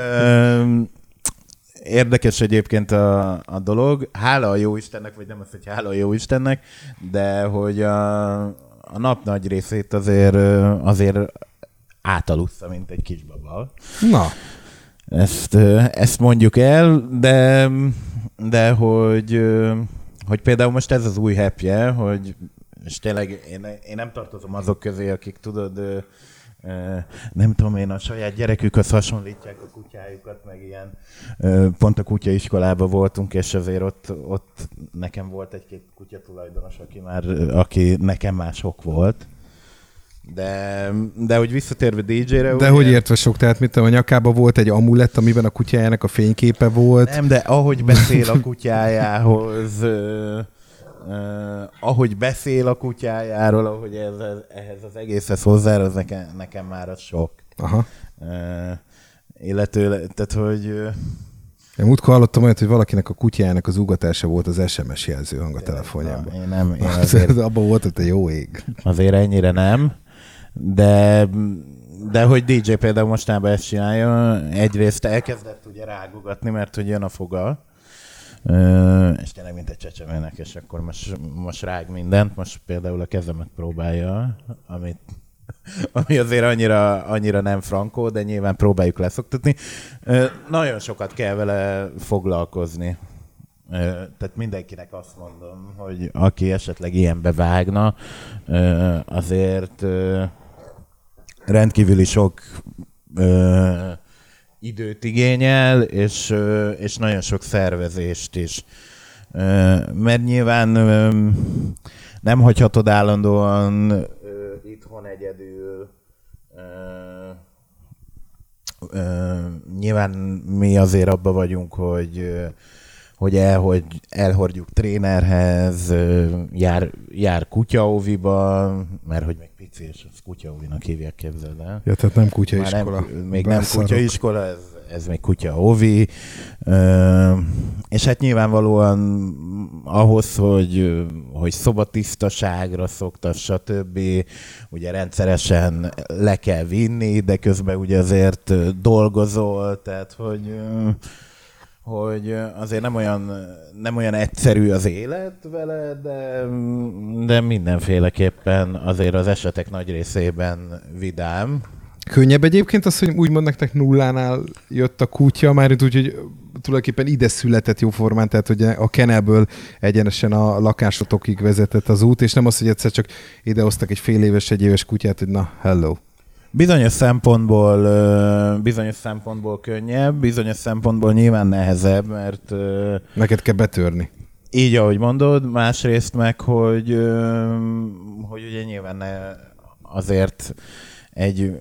Érdekes egyébként a, a dolog. Hála a jó Istennek, vagy nem az, hogy hála a jó Istennek, de hogy a, a nap nagy részét azért, azért átalussza, mint egy kisbaba. Na. Ezt, ezt mondjuk el, de, de hogy, hogy például most ez az új happy hogy és tényleg én, én nem tartozom azok közé, akik tudod, nem tudom én, a saját gyerekükhöz hasonlítják a kutyájukat, meg ilyen. Pont a kutyaiskolában voltunk, és azért ott, ott nekem volt egy-két kutya tulajdonos, aki már, aki nekem már sok volt. De, de hogy visszatérve DJ-re... De ugye... hogy értve sok, tehát mit tudom, a nyakába volt egy amulett, amiben a kutyájának a fényképe volt. Nem, de ahogy beszél a kutyájához, ahogy beszél a kutyájáról, ahogy ez, ehhez az egészhez hozzá, az nekem, nekem már az sok. Aha. Uh, illetőleg, tehát hogy... Én múltkor hallottam olyat, hogy valakinek a kutyájának az ugatása volt az SMS jelzőhang a telefonjában. Én nem. Én azért, abban volt, hogy te jó ég. Azért ennyire nem de de hogy DJ például mostában ezt csinálja, egyrészt elkezdett ugye rágugatni, mert hogy jön a foga, és tényleg mint egy csecsemőnek, és akkor most, most rág mindent, most például a kezemet próbálja, amit ami azért annyira, annyira nem frankó, de nyilván próbáljuk leszoktatni. Nagyon sokat kell vele foglalkozni. Tehát mindenkinek azt mondom, hogy aki esetleg ilyenbe vágna, azért rendkívüli sok időt igényel, és, és nagyon sok szervezést is. Mert nyilván nem hagyhatod állandóan itthon egyedül. Nyilván mi azért abba vagyunk, hogy hogy elhogy, elhordjuk trénerhez, jár, jár kutyaóviba, mert hogy még pici, és az kutyaóvinak hívják, képzeld el. Ja, tehát nem kutyaiskola. Nem, még nem kutyaiskola, ez, ez még kutyaóvi. És hát nyilvánvalóan ahhoz, hogy, hogy szobatisztaságra szoktas, stb. ugye rendszeresen le kell vinni, de közben ugye azért dolgozol, tehát hogy hogy azért nem olyan, nem olyan egyszerű az élet vele, de, de mindenféleképpen azért az esetek nagy részében vidám. Könnyebb egyébként az, hogy úgymond nektek nullánál jött a kutya, már úgy, hogy tulajdonképpen ide született jóformán, tehát hogy a kenelből egyenesen a lakásotokig vezetett az út, és nem az, hogy egyszer csak idehoztak egy fél éves, egy éves kutyát, hogy na, hello. Bizonyos szempontból, bizonyos szempontból könnyebb, bizonyos szempontból nyilván nehezebb, mert... Neked kell betörni. Így, ahogy mondod, másrészt meg, hogy, hogy ugye nyilván ne azért egy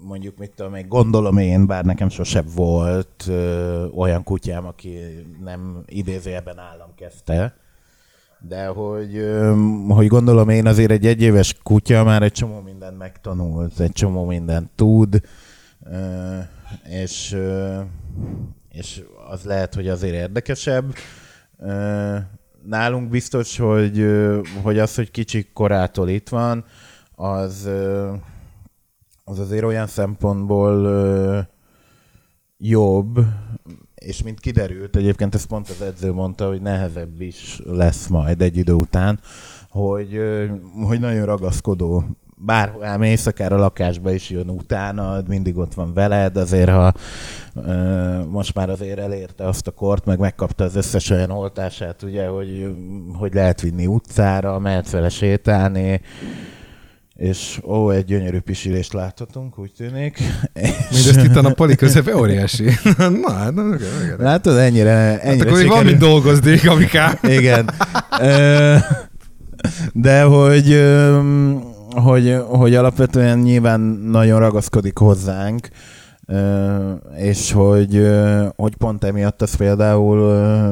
mondjuk mit tudom, még gondolom én, bár nekem sosem volt ö, olyan kutyám, aki nem idézőjelben állam kezdte, de hogy, hogy gondolom én azért egy egyéves kutya már egy csomó mindent megtanult, egy csomó mindent tud, és, és az lehet, hogy azért érdekesebb. Nálunk biztos, hogy, hogy az, hogy kicsi korától itt van, az, az azért olyan szempontból jobb, és mint kiderült, egyébként ezt pont az edző mondta, hogy nehezebb is lesz majd egy idő után, hogy, hogy nagyon ragaszkodó. Bárhol elmész, akár a lakásba is jön utána, mindig ott van veled, azért ha most már azért elérte azt a kort, meg megkapta az összes olyan oltását, ugye, hogy, hogy lehet vinni utcára, mehet vele sétálni, és ó, egy gyönyörű pisilést láthatunk, úgy tűnik. Mindezt itt a nappali közepe óriási. na, hát, na, na, na, Látod, ennyire, ennyire hát akkor még van, mint dolgozni, amikám. Igen. De hogy, hogy, hogy alapvetően nyilván nagyon ragaszkodik hozzánk, és hogy, hogy pont emiatt az például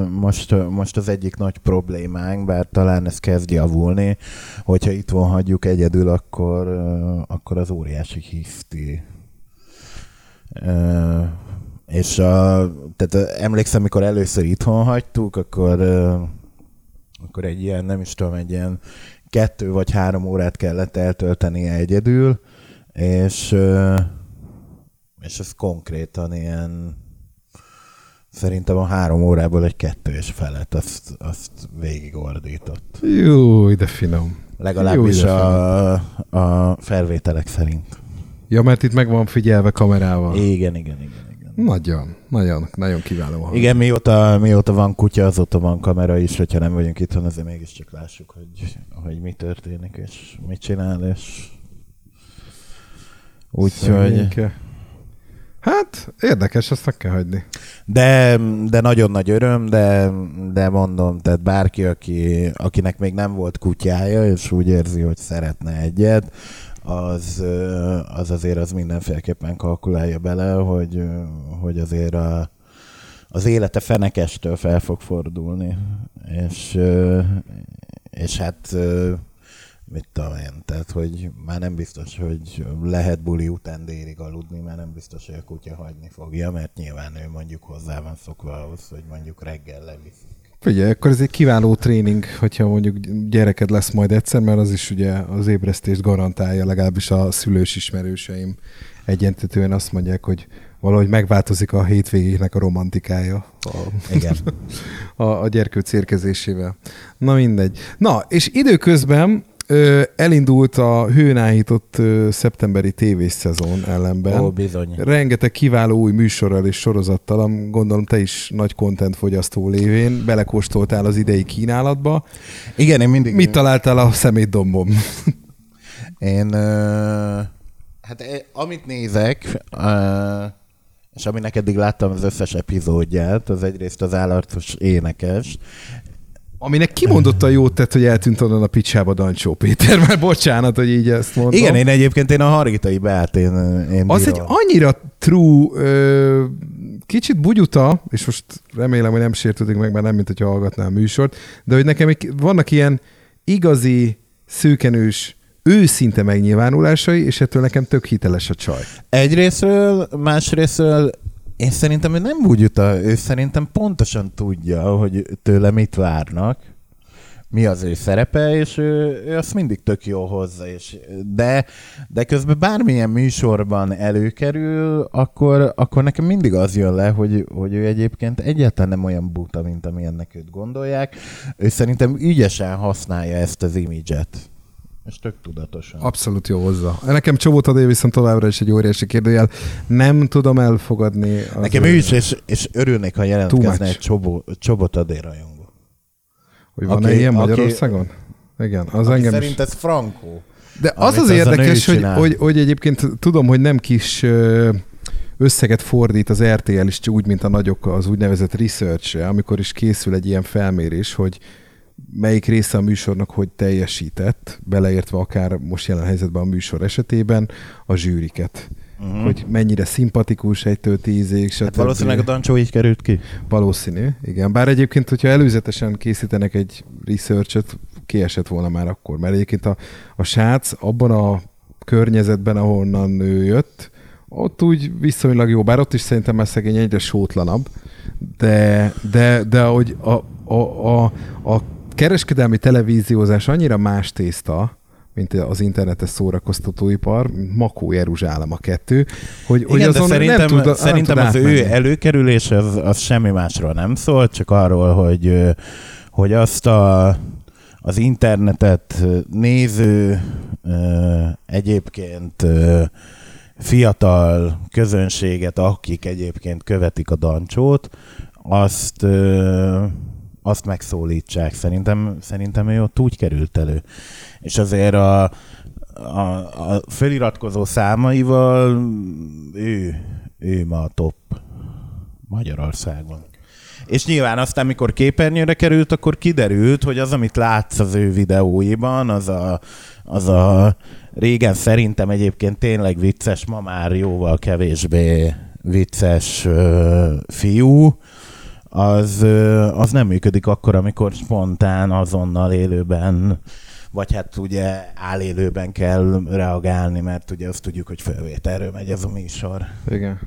most, most az egyik nagy problémánk, bár talán ez kezd javulni, hogyha itt van hagyjuk egyedül, akkor, akkor az óriási hiszti. És a, tehát emlékszem, mikor először itthon hagytuk, akkor, akkor egy ilyen, nem is tudom, egy ilyen kettő vagy három órát kellett eltöltenie egyedül, és, és ez konkrétan ilyen szerintem a három órából egy kettő és felett azt, azt végigordított. Jó, de finom. Legalábbis Jó, a, a felvételek szerint. Ja, mert itt meg van figyelve kamerával. Igen, igen, igen. igen. Nagyon, nagyon, nagyon kiváló. hang. Igen, mióta, mióta van kutya, azóta van kamera is, hogyha nem vagyunk itthon, azért mégiscsak lássuk, hogy, hogy mi történik, és mit csinál, és úgyhogy... Hát, érdekes, azt meg kell hagyni. De, de nagyon nagy öröm, de, de mondom, tehát bárki, aki, akinek még nem volt kutyája, és úgy érzi, hogy szeretne egyet, az, az azért az mindenféleképpen kalkulálja bele, hogy, hogy azért a, az élete fenekestől fel fog fordulni. És, és hát mit tudom én, tehát hogy már nem biztos, hogy lehet buli után délig aludni, már nem biztos, hogy a kutya hagyni fogja, mert nyilván ő mondjuk hozzá van szokva ahhoz, hogy mondjuk reggel levisz. Figyelj, akkor ez egy kiváló tréning, hogyha mondjuk gyereked lesz majd egyszer, mert az is ugye az ébresztést garantálja, legalábbis a szülős ismerőseim egyentetően azt mondják, hogy valahogy megváltozik a hétvégének a romantikája a, Igen. a, a gyerkőc érkezésével. Na mindegy. Na, és időközben ö, elindult a hőnáhított ö, szeptemberi tévészezon ellenben. Ó, bizony. Rengeteg kiváló új műsorral és sorozattal, am- gondolom te is nagy content fogyasztó lévén belekóstoltál az idei kínálatba. Igen, én mindig... Mit találtál a szemétdombom? Én, ö, hát eh, amit nézek, ö, és aminek eddig láttam az összes epizódját, az egyrészt az állatos énekes. Aminek kimondottan jót tett, hogy eltűnt onnan a picsába Dancsó Péter, már bocsánat, hogy így ezt mondom. Igen, én egyébként én a Hargitai Beát én, én Az egy annyira true, ö, kicsit bugyuta, és most remélem, hogy nem sértődik meg, mert nem, mint hogyha hallgatnál a műsort, de hogy nekem vannak ilyen igazi, szőkenős, őszinte megnyilvánulásai, és ettől nekem tök hiteles a csaj. Egyrésztről, másrésztről én szerintem ő nem úgy jut, ő szerintem pontosan tudja, hogy tőle mit várnak, mi az ő szerepe, és ő, ő azt mindig tök jó hozza, és, de, de közben bármilyen műsorban előkerül, akkor, akkor nekem mindig az jön le, hogy, hogy ő egyébként egyáltalán nem olyan buta, mint amilyennek őt gondolják. Ő szerintem ügyesen használja ezt az imidzset. És tök tudatosan. Abszolút jó hozzá. Nekem Csomó Tadé viszont továbbra is egy óriási kérdőjel. Nem tudom elfogadni. Az Nekem ő is, és, és örülnék, ha jelentkezne egy Csobó, Csobot Adé rajongó. Hogy van Aki- ilyen aki- Magyarországon? Igen, az Aki engem is. szerint ez frankó. De az az érdekes, hogy, hogy, hogy egyébként tudom, hogy nem kis összeget fordít az RTL is úgy, mint a nagyok az úgynevezett research amikor is készül egy ilyen felmérés, hogy melyik része a műsornak hogy teljesített, beleértve akár most jelen helyzetben a műsor esetében a zsűriket. Uh-huh. Hogy mennyire szimpatikus egytől tízig, stb. Hát valószínűleg a Dancsó így került ki. Valószínű, igen. Bár egyébként, hogyha előzetesen készítenek egy research-et, kiesett volna már akkor. Mert egyébként a, a srác abban a környezetben, ahonnan ő jött, ott úgy viszonylag jó, bár ott is szerintem már szegény egyre sótlanabb, de, de, de hogy a, a, a, a kereskedelmi televíziózás annyira más tészta, mint az internetes szórakoztatóipar, Makó Jeruzsálem a kettő, hogy, hogy Igen, de azon szerintem, nem tud, szerintem nem az tud ő átmenni. előkerülés az, az semmi másról nem szól, csak arról, hogy, hogy azt a, az internetet néző egyébként fiatal közönséget, akik egyébként követik a dancsót, azt, azt megszólítsák. Szerintem, szerintem ő ott úgy került elő. És azért a, a, a feliratkozó számaival ő, ő ma a top Magyarországon. És nyilván aztán, mikor képernyőre került, akkor kiderült, hogy az, amit látsz az ő videóiban, az a, az a régen szerintem egyébként tényleg vicces, ma már jóval kevésbé vicces uh, fiú, az, az nem működik akkor, amikor spontán, azonnal élőben vagy hát ugye állélőben kell reagálni, mert ugye azt tudjuk, hogy felvételről megy ez a műsor. Igen.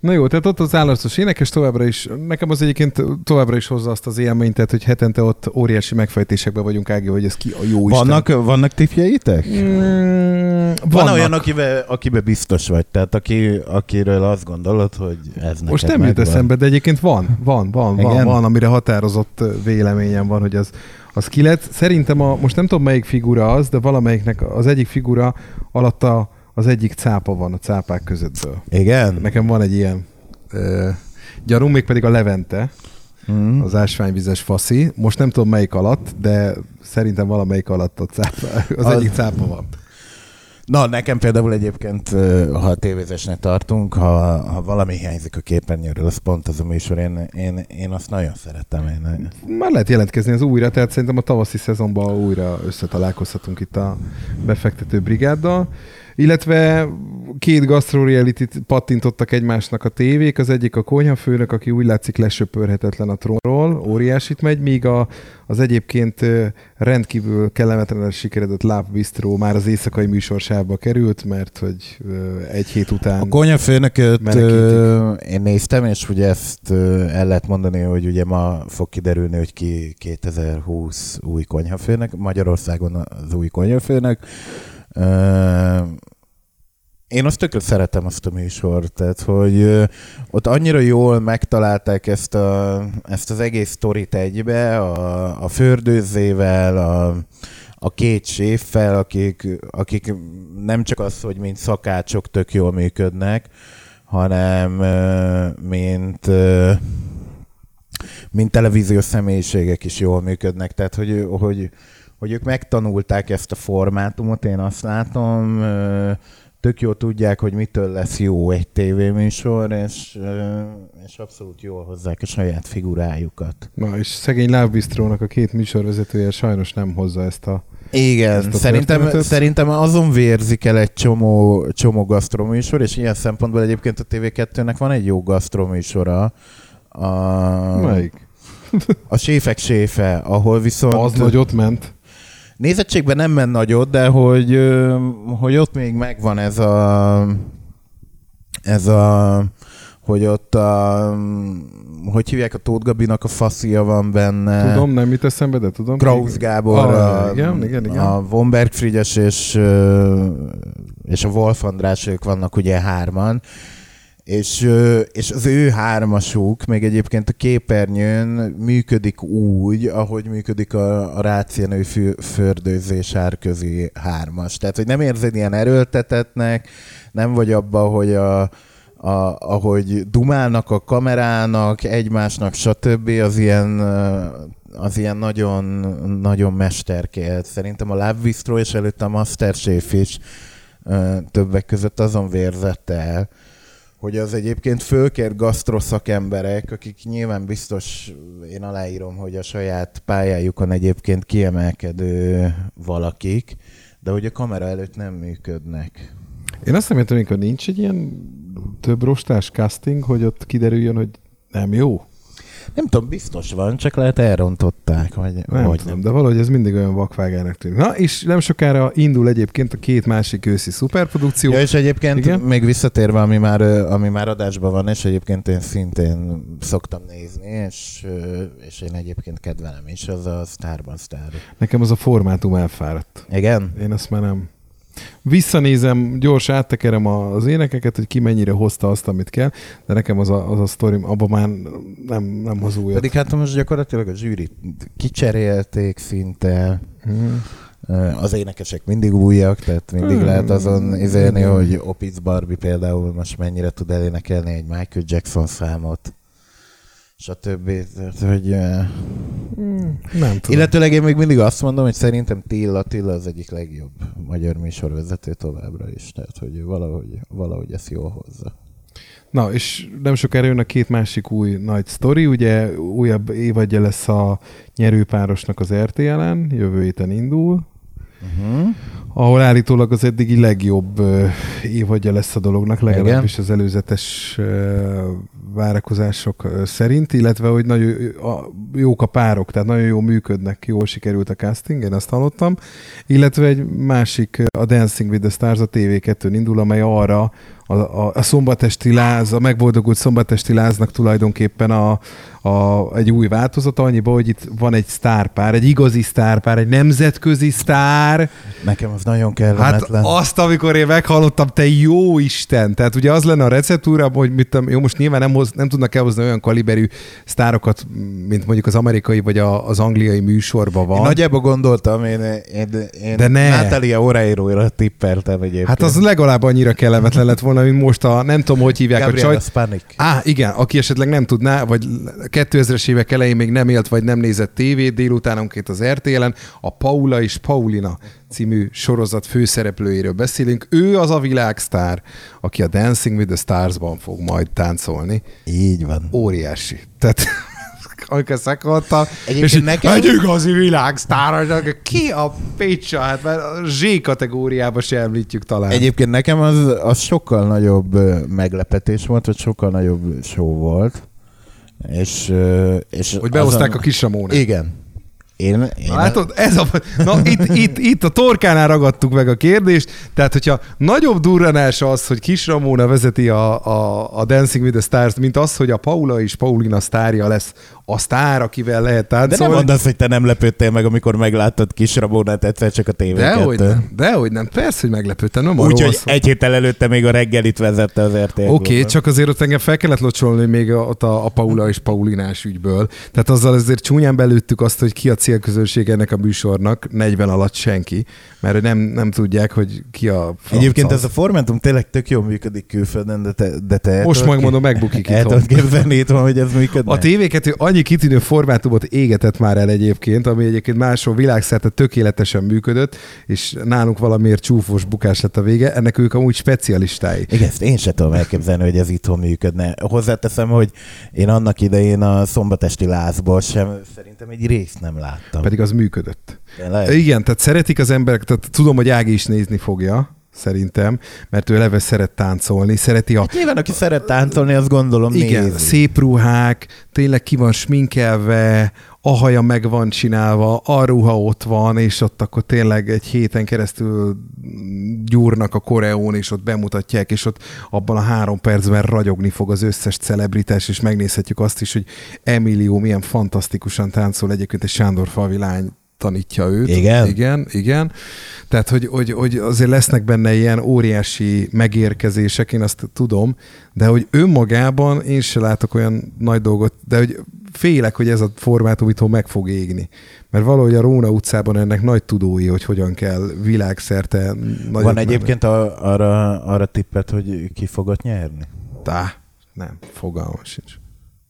Na jó, tehát ott az állarcos énekes továbbra is, nekem az egyébként továbbra is hozza azt az élményt, tehát hogy hetente ott óriási megfejtésekben vagyunk, Ági, hogy ez ki a jó vannak, Isten. Vannak tippjeitek? Mm, Van olyan, akibe, akibe biztos vagy, tehát aki, akiről azt gondolod, hogy ez Most nem jut eszembe, de egyébként van, van, van, van, Igen? van, amire határozott véleményem van, hogy az, az ki lett. Szerintem a, most nem tudom melyik figura az, de valamelyiknek az egyik figura alatta az egyik cápa van a cápák közöttből. Igen? Nekem van egy ilyen ö, gyanú, még pedig a Levente, Mm. az ásványvizes faszi. Most nem tudom melyik alatt, de szerintem valamelyik alatt a cápa, az, Az- egyik cápa van. Na, nekem például egyébként, ha a tévézésnek tartunk, ha, ha valami hiányzik a képernyőről, az pont az a műsor, én, én, én azt nagyon szeretem. Én, Már lehet jelentkezni az újra, tehát szerintem a tavaszi szezonban újra összetalálkozhatunk itt a befektető brigáddal. Illetve két gastro reality pattintottak egymásnak a tévék, az egyik a konyhafőnök, aki úgy látszik lesöpörhetetlen a trónról, óriásit megy, míg a, az egyébként rendkívül kellemetlenül sikeredett Love Bistro már az éjszakai műsorsába került, mert hogy egy hét után... A konyhafőnököt én néztem, és ugye ezt el lehet mondani, hogy ugye ma fog kiderülni, hogy ki 2020 új konyhafőnök, Magyarországon az új konyhafőnök. Én azt tökre szeretem azt a műsort, tehát hogy ott annyira jól megtalálták ezt, a, ezt az egész sztorit egybe, a, a fördőzével, a, a két séffel, akik, akik nem csak az, hogy mint szakácsok tök jól működnek, hanem mint mint televíziós személyiségek is jól működnek. Tehát, hogy, hogy, hogy ők megtanulták ezt a formátumot, én azt látom, tök jó tudják, hogy mitől lesz jó egy tévéműsor, és, és abszolút jól hozzák a saját figurájukat. Na, és szegény Love Bistrónak a két műsorvezetője sajnos nem hozza ezt a Igen, Ezt a szerintem, történetet? szerintem azon vérzik el egy csomó, csomó gasztroműsor, és ilyen szempontból egyébként a TV2-nek van egy jó gasztroműsora. A, Melyik? a Séfek Séfe, ahol viszont... Az nagyot ment. Nézettségben nem ment nagyot, de hogy, hogy ott még megvan ez a... Ez a hogy ott a, hogy hívják a Tóth Gabinak a faszia van benne. Tudom, nem mit eszembe, de tudom. Krausz Gábor, Ah, a, igen, igen, igen. a Womberg Frigyes és, és a Wolf András, ők vannak ugye hárman, és, és az ő hármasuk még egyébként a képernyőn működik úgy, ahogy működik a, a rácienő fördőzés árközi hármas. Tehát, hogy nem érzed ilyen erőltetetnek, nem vagy abba, hogy a, a, ahogy dumálnak a kamerának, egymásnak, stb. az ilyen, az ilyen nagyon, nagyon mesterkélt. Szerintem a Love Bistro és előtte a Masterchef is többek között azon vérzett el, hogy az egyébként fölkér gasztroszakemberek, akik nyilván biztos, én aláírom, hogy a saját pályájukon egyébként kiemelkedő valakik, de hogy a kamera előtt nem működnek. Én azt nem értem, hogy nincs egy ilyen több rostás casting, hogy ott kiderüljön, hogy nem jó. Nem tudom, biztos van, csak lehet elrontották, vagy, Nem vagy tudom, de valahogy ez mindig olyan vakvágának tűnik. Na, és nem sokára indul egyébként a két másik őszi szuperprodukció. Ja, és egyébként Igen? Még visszatérve, ami már, ami már adásban van, és egyébként én szintén szoktam nézni, és, és én egyébként kedvelem is, az a Starban Star. Nekem az a formátum elfáradt. Igen? Én azt már nem. Visszanézem, gyors áttekerem az énekeket, hogy ki mennyire hozta azt, amit kell, de nekem az a, az a sztorim, abban már nem, nem hoz újat. Pedig hát most gyakorlatilag a zsűrit kicserélték szinte, Hmm. Az énekesek mindig újak, tehát mindig Hmm. lehet azon izélni, Igen. hogy Opitz Barbie például most mennyire tud elénekelni egy Michael Jackson számot. Stb. Tehát, hogy, eh, Nem tudom. illetőleg én még mindig azt mondom, hogy szerintem Tél Attila az egyik legjobb magyar műsorvezető továbbra is. Tehát, hogy valahogy, valahogy ezt jól hozza. Na, és nem sokára jön a két másik új nagy sztori, ugye újabb évadja lesz a nyerőpárosnak az RTL-en, jövő héten indul, Uh-huh. Ahol állítólag az eddigi legjobb évadja lesz a dolognak, legalábbis az előzetes várakozások szerint, illetve hogy nagyon jók a párok, tehát nagyon jól működnek, jól sikerült a casting, én azt hallottam, illetve egy másik, a Dancing with the Stars a TV2-n indul, amely arra a, a, a szombatesti láz, a megboldogult szombatesti láznak tulajdonképpen a, a, egy új változata, annyiba, hogy itt van egy sztárpár, egy igazi sztárpár, egy nemzetközi sztár, Nekem az nagyon Hát kellemetlen. azt, amikor én meghallottam, te jó Isten! Tehát ugye az lenne a receptúra, hogy mit jó, most nyilván nem, hoz, nem tudnak elhozni olyan kaliberű sztárokat, mint mondjuk az amerikai vagy a, az angliai műsorban van. Én nagyjából gondoltam, én, én, én De ne. Natalia Oreiro-ra tippeltem egyébként. Hát az legalább annyira kellemetlen lett volna, mint most a, nem tudom, hogy hívják Gabriela a csajt. Spanik. Á, igen, aki esetleg nem tudná, vagy 2000-es évek elején még nem élt, vagy nem nézett tévét délutánonként az RTL-en, a Paula és Paulina című sorozat főszereplőjéről beszélünk. Ő az a világsztár, aki a Dancing with the Stars-ban fog majd táncolni. Így van. Óriási. Tehát amikor szakadtam, Egyébként és nekem- egy igazi világsztár, ki a pécsa, hát mert a Z kategóriába se említjük talán. Egyébként nekem az, az sokkal nagyobb meglepetés volt, hogy sokkal nagyobb show volt. És, és hogy behozták azon- a kis Ramónát. Igen. Én, én látod, ez a, na itt, itt, itt a torkánál ragadtuk meg a kérdést, tehát hogyha nagyobb durranás az, hogy Kis Ramóna vezeti a, a, a Dancing with the Stars, mint az, hogy a Paula és Paulina sztárja lesz a sztár, akivel lehet de nem táncolni. mondd azt, hogy te nem lepődtél meg, amikor megláttad kis Rabónát egyszer csak a tévét. Dehogy nem, dehogy nem, persze, hogy meglepődtem, nem Úgyhogy egy héttel előtte még a reggelit vezette az RTL Oké, okay, csak azért ott engem fel kellett locsolni még ott a, a Paula és Paulinás ügyből. Tehát azzal azért csúnyán belőttük azt, hogy ki a célközönség ennek a műsornak, 40 alatt senki, mert nem, nem tudják, hogy ki a franc Egyébként ez a Formentum tényleg tök jól működik külföldön, de te, de te el Most megmondom, megbukik El itthon. tudod képzelni hogy ez működne? A TV2 annyi kitűnő formátumot égetett már el egyébként, ami egyébként máshol világszerte tökéletesen működött, és nálunk valamiért csúfos bukás lett a vége, ennek ők amúgy specialistái. Igen, ezt én sem tudom elképzelni, hogy ez itthon működne. Hozzáteszem, hogy én annak idején a szombatesti lázból sem szerintem egy részt nem láttam. Pedig az működött. Tényleg? Igen, tehát szeretik az emberek, tehát tudom, hogy Ági is nézni fogja, szerintem, mert ő eleve szeret táncolni, szereti a Hát nyilván, aki szeret táncolni, azt gondolom igen, nézi. szép ruhák, tényleg ki van sminkelve, a haja meg van csinálva, a ruha ott van, és ott akkor tényleg egy héten keresztül gyúrnak a koreón, és ott bemutatják, és ott abban a három percben ragyogni fog az összes celebritás, és megnézhetjük azt is, hogy Emilio milyen fantasztikusan táncol, egyébként egy Sándor Falvi lány tanítja őt. Igen? Igen, igen. Tehát, hogy, hogy, hogy azért lesznek benne ilyen óriási megérkezések, én azt tudom, de hogy önmagában én se látok olyan nagy dolgot, de hogy félek, hogy ez a formátum itthon meg fog égni. Mert valahogy a Róna utcában ennek nagy tudói, hogy hogyan kell világszerte Van egyébként a, arra, arra tippet, hogy ki fogod nyerni? Tá, nem, fogalmam sincs.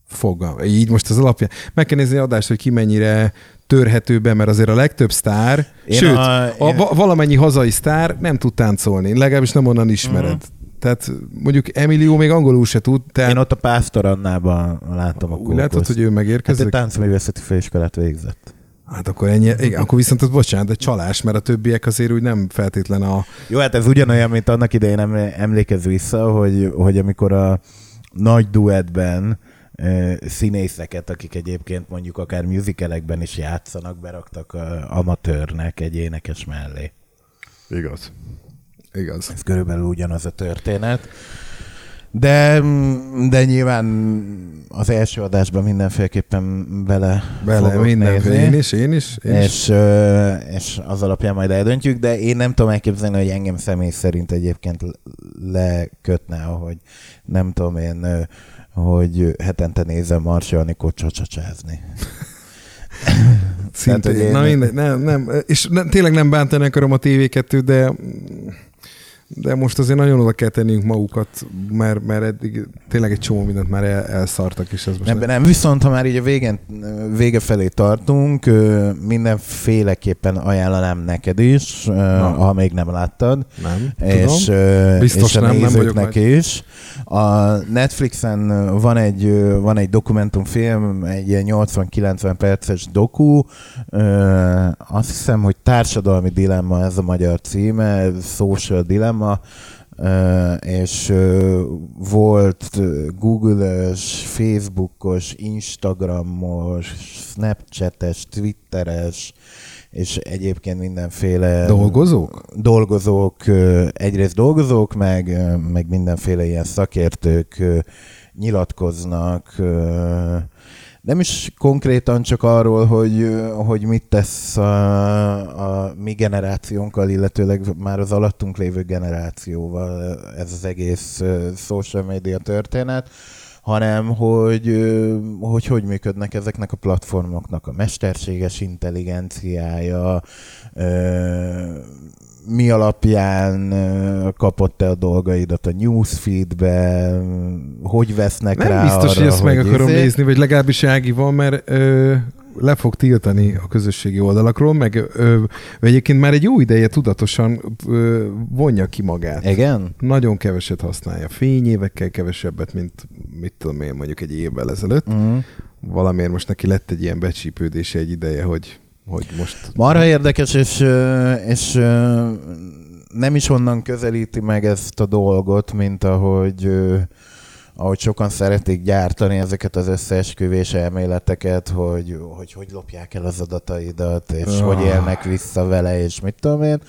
Fogalmam. Így most az alapján. Meg kell nézni adást, hogy ki mennyire törhető be, mert azért a legtöbb sztár, Én sőt, a- én- a, valamennyi hazai sztár nem tud táncolni, legalábbis nem onnan ismered. Mhm. Uh-huh. Tehát mondjuk Emilio még angolul se tud, tehát Én ott a Pásztor Annában látom a úgy látod, hogy ő Hát megérkezik? egy táncművészeti főiskolát végzett. Hát akkor ennyi, igen, akkor viszont az bocsánat, de csalás, mert a többiek azért úgy nem feltétlen a... Jó, hát ez ugyanolyan, mint annak idején em- emlékezz vissza, hogy, hogy amikor a nagy duettben ö, színészeket, akik egyébként mondjuk akár musicalekben is játszanak, beraktak amatőrnek egy énekes mellé. Igaz. Igaz. Ez körülbelül ugyanaz a történet. De, de nyilván az első adásban mindenféleképpen bele, Bele, fogok minden, nézni. én is, én is. Én is. és, ö, és az alapján majd eldöntjük, de én nem tudom elképzelni, hogy engem személy szerint egyébként lekötne, hogy nem tudom én, hogy hetente nézem Marsi Anikót csacsacsázni. Szintén, Tehát, na mindegy, nem, nem, és nem, tényleg nem bántani akarom a TV2, de De most azért nagyon oda kell tennünk magukat, mert, mert eddig tényleg egy csomó mindent már el, elszartak, és ez most... Nem, nem, viszont ha már így a végen, vége felé tartunk, mindenféleképpen ajánlanám neked is, Na. ha még nem láttad. Nem, és, tudom. Biztos és a nem, nézőknek nem is. A Netflixen van egy, van egy dokumentumfilm, egy ilyen 80-90 perces doku, azt hiszem, hogy társadalmi dilemma ez a magyar címe, social dilemma, és volt Google-ös, Facebookos, Instagramos, Snapchates, Twitteres, és egyébként mindenféle... Dolgozók? Dolgozók, egyrészt dolgozók, meg, meg mindenféle ilyen szakértők nyilatkoznak, nem is konkrétan csak arról, hogy, hogy mit tesz a, a mi generációnkkal, illetőleg már az alattunk lévő generációval ez az egész social media történet, hanem hogy, hogy hogy működnek ezeknek a platformoknak a mesterséges intelligenciája, mi alapján kapott te a dolgaidat a newsfeedbe, hogy vesznek Nem rá biztos, arra, hogy ezt meg hogy akarom izé- nézni, vagy legalábbis Ági van, mert ö, le fog tiltani a közösségi oldalakról, meg ö, egyébként már egy jó ideje tudatosan ö, vonja ki magát. Igen? Nagyon keveset használja. Fényévekkel kevesebbet, mint mit tudom én, mondjuk egy évvel ezelőtt. Mm. Valamiért most neki lett egy ilyen becsípődése egy ideje, hogy hogy most... Marha érdekes, és, és nem is onnan közelíti meg ezt a dolgot, mint ahogy, ahogy sokan szeretik gyártani ezeket az összeesküvés elméleteket, hogy, hogy hogy lopják el az adataidat, és Ah. hogy élnek vissza vele, és mit tudom én,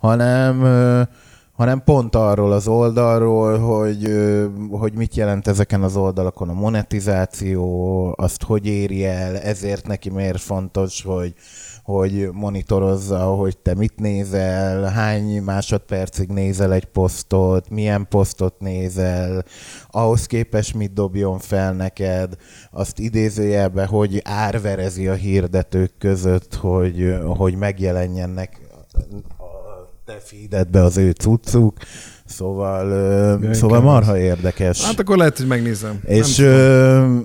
hanem hanem pont arról az oldalról, hogy, hogy mit jelent ezeken az oldalakon a monetizáció, azt hogy éri el, ezért neki miért fontos, hogy, hogy monitorozza, hogy te mit nézel, hány másodpercig nézel egy posztot, milyen posztot nézel, ahhoz képest mit dobjon fel neked, azt idézőjelbe, hogy árverezi a hirdetők között, hogy, hogy megjelenjenek te feededbe az ő cuccuk, szóval, Igen, szóval marha érdekes. Hát akkor lehet, hogy megnézem. És, ö,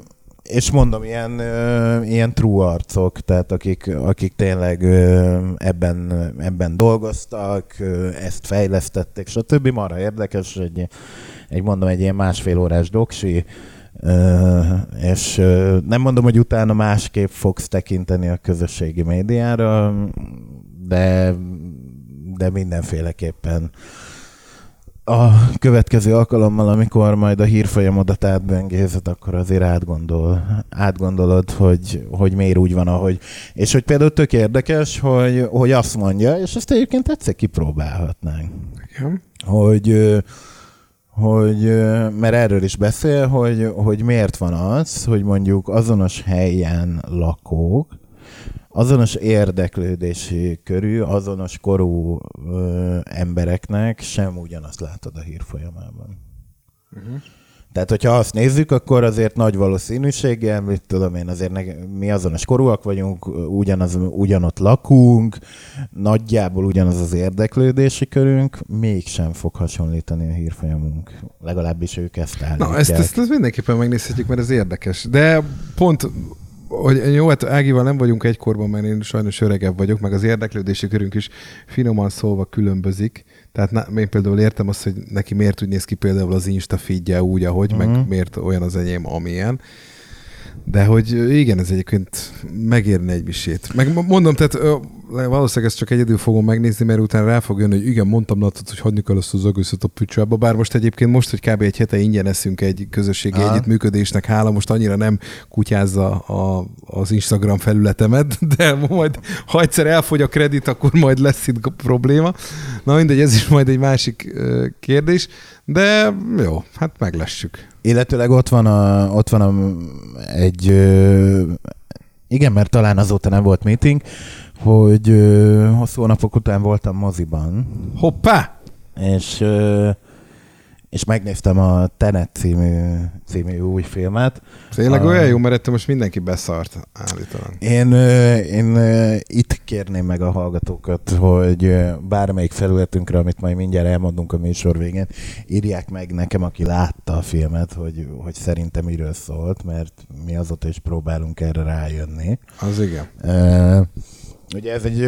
és mondom, ilyen, ö, ilyen true arcok, tehát akik, akik tényleg ö, ebben, ebben dolgoztak, ö, ezt fejlesztették, stb. Marha érdekes, egy, egy mondom, egy ilyen másfél órás doksi, és nem mondom, hogy utána másképp fogsz tekinteni a közösségi médiára, de, de mindenféleképpen a következő alkalommal, amikor majd a hírfolyamodat átböngézed, akkor azért átgondol, átgondolod, hogy, hogy miért úgy van, ahogy. És hogy például tök érdekes, hogy, hogy azt mondja, és ezt egyébként egyszer kipróbálhatnánk, Igen. hogy, hogy, mert erről is beszél, hogy, hogy miért van az, hogy mondjuk azonos helyen lakók, azonos érdeklődési körű, azonos korú ö, embereknek sem ugyanazt látod a hírfolyamában. Uh-huh. Tehát, hogyha azt nézzük, akkor azért nagy valószínűséggel, mit tudom én, azért ne, mi azonos korúak vagyunk, ugyanaz, ugyanott lakunk, nagyjából ugyanaz az érdeklődési körünk, mégsem fog hasonlítani a hírfolyamunk. Legalábbis ők ezt állítják. Na, ezt, ezt, ezt mindenképpen megnézhetjük, mert ez érdekes. De pont, hogy jó, hát Ágival nem vagyunk egykorban, mert én sajnos öregebb vagyok, meg az érdeklődési körünk is finoman szólva különbözik. Tehát na, én például értem azt, hogy neki miért úgy néz ki például az Insta feedje úgy, ahogy, uh-huh. Mhm. meg miért olyan az enyém, amilyen. De hogy igen, ez egyébként megérne egy misét. Meg mondom, tehát valószínűleg ezt csak egyedül fogom megnézni, mert utána rá fog jönni, hogy igen, mondtam neked, hogy hagyni kell ezt az egészet a picsába, bár most egyébként most, hogy kb. egy hete ingyen eszünk egy közösségi Aha. együttműködésnek, hála most annyira nem kutyázza a, az Instagram felületemet, de majd ha egyszer elfogy a kredit, akkor majd lesz itt probléma. Na mindegy, ez is majd egy másik kérdés, de jó, hát meglessük. Illetőleg ott van, a, ott van a, egy, igen, mert talán azóta nem volt meeting, hogy hosszú napok után voltam moziban, Hoppá! és, és megnéztem a Tenet című, című új filmet. Tényleg a... olyan jó, mert most mindenki beszart állítólag. Én, én itt kérném meg a hallgatókat, hogy bármelyik felületünkre, amit majd mindjárt elmondunk a műsor végén, írják meg nekem, aki látta a filmet, hogy, hogy szerintem miről szólt, mert mi azóta is próbálunk erre rájönni. Az igen. Uh, Ugye ez egy,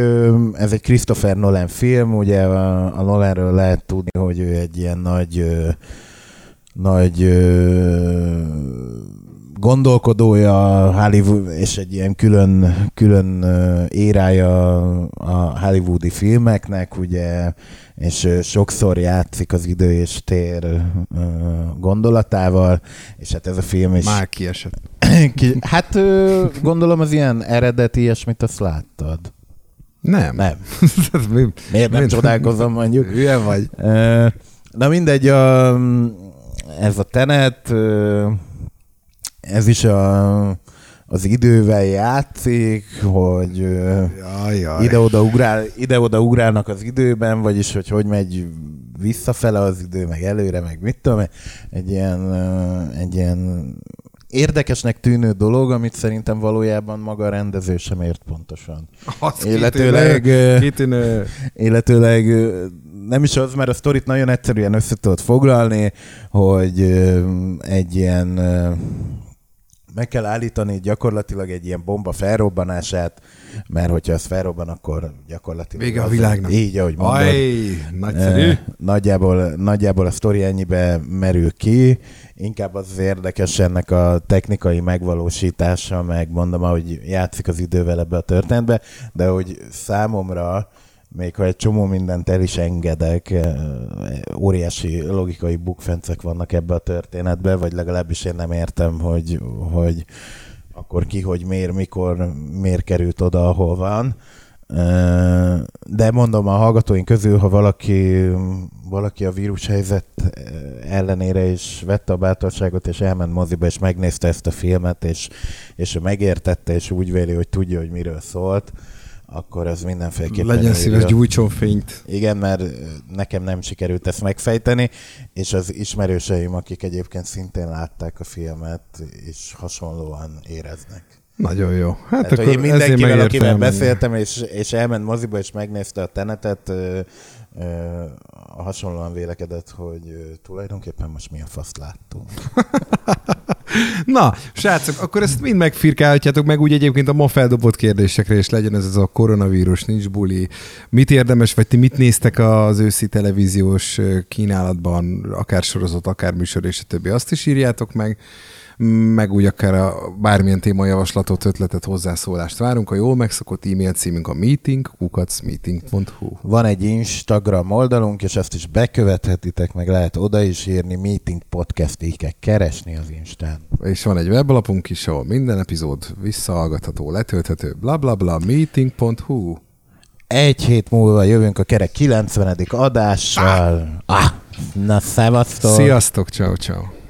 ez egy Christopher Nolan film, ugye a, Nolanről lehet tudni, hogy ő egy ilyen nagy, nagy gondolkodója Hollywood, és egy ilyen külön, külön érája a hollywoodi filmeknek, ugye, és sokszor játszik az idő és tér gondolatával, és hát ez a film is... Már kiesett. hát gondolom az ilyen eredeti ilyesmit azt láttad. Nem. Nem. Miért nem csodálkozom mondjuk? Hülye vagy. Na mindegy, a, ez a tenet, ez is a, az idővel játszik, hogy ide-oda, ugrál, ide-oda ugrálnak az időben, vagyis hogy hogy megy visszafele az idő, meg előre, meg mit tudom, egy ilyen, egy ilyen érdekesnek tűnő dolog, amit szerintem valójában maga a rendező sem ért pontosan. Az illetőleg, kitűnő. illetőleg nem is az, mert a sztorit nagyon egyszerűen össze tudod foglalni, hogy egy ilyen meg kell állítani gyakorlatilag egy ilyen bomba felrobbanását, mert hogyha ez felrobban, akkor gyakorlatilag... Vége a világnak. Így, ahogy mondod. Aj, nagyszerű. Nagyjából, nagyjából a sztori ennyibe merül ki, inkább az, az érdekes ennek a technikai megvalósítása, meg mondom, ahogy játszik az idővel ebbe a történetbe, de hogy számomra még ha egy csomó mindent el is engedek, eh, óriási logikai bukfencek vannak ebbe a történetbe, vagy legalábbis én nem értem, hogy, hogy akkor ki, hogy miért, mikor, miért került oda, ahol van. Eh, de mondom, a hallgatóink közül, ha valaki, valaki a vírushelyzet eh, ellenére is vette a bátorságot, és elment moziba, és megnézte ezt a filmet, és, és megértette, és úgy véli, hogy tudja, hogy miről szólt, akkor az mindenféleképpen... Legyen szíves, gyújtson fényt. Igen, mert nekem nem sikerült ezt megfejteni, és az ismerőseim, akik egyébként szintén látták a filmet, és hasonlóan éreznek. Nagyon jó. Hát, hát akkor én mindenkivel, akivel beszéltem, és, és elment moziba, és megnézte a tenetet, hasonlóan vélekedett, hogy tulajdonképpen most milyen faszt láttunk. Na, srácok, akkor ezt mind megfirkálhatjátok meg úgy egyébként a ma feldobott kérdésekre, és legyen ez, ez a koronavírus, nincs buli. Mit érdemes, vagy ti mit néztek az őszi televíziós kínálatban, akár sorozat, akár műsor, és a többi, azt is írjátok meg meg úgy akár a bármilyen témajavaslatot, ötletet, hozzászólást várunk. A jól megszokott e-mail címünk a meeting, kukacmeeting.hu. Van egy Instagram oldalunk, és ezt is bekövethetitek, meg lehet oda is írni, meeting podcast kell keresni az Instán. És van egy weblapunk is, ahol minden epizód visszahallgatható, letölthető, bla bla bla, meeting.hu. Egy hét múlva jövünk a kerek 90. adással. Ah. Ah. Na, szevasztok! Sziasztok, ciao ciao.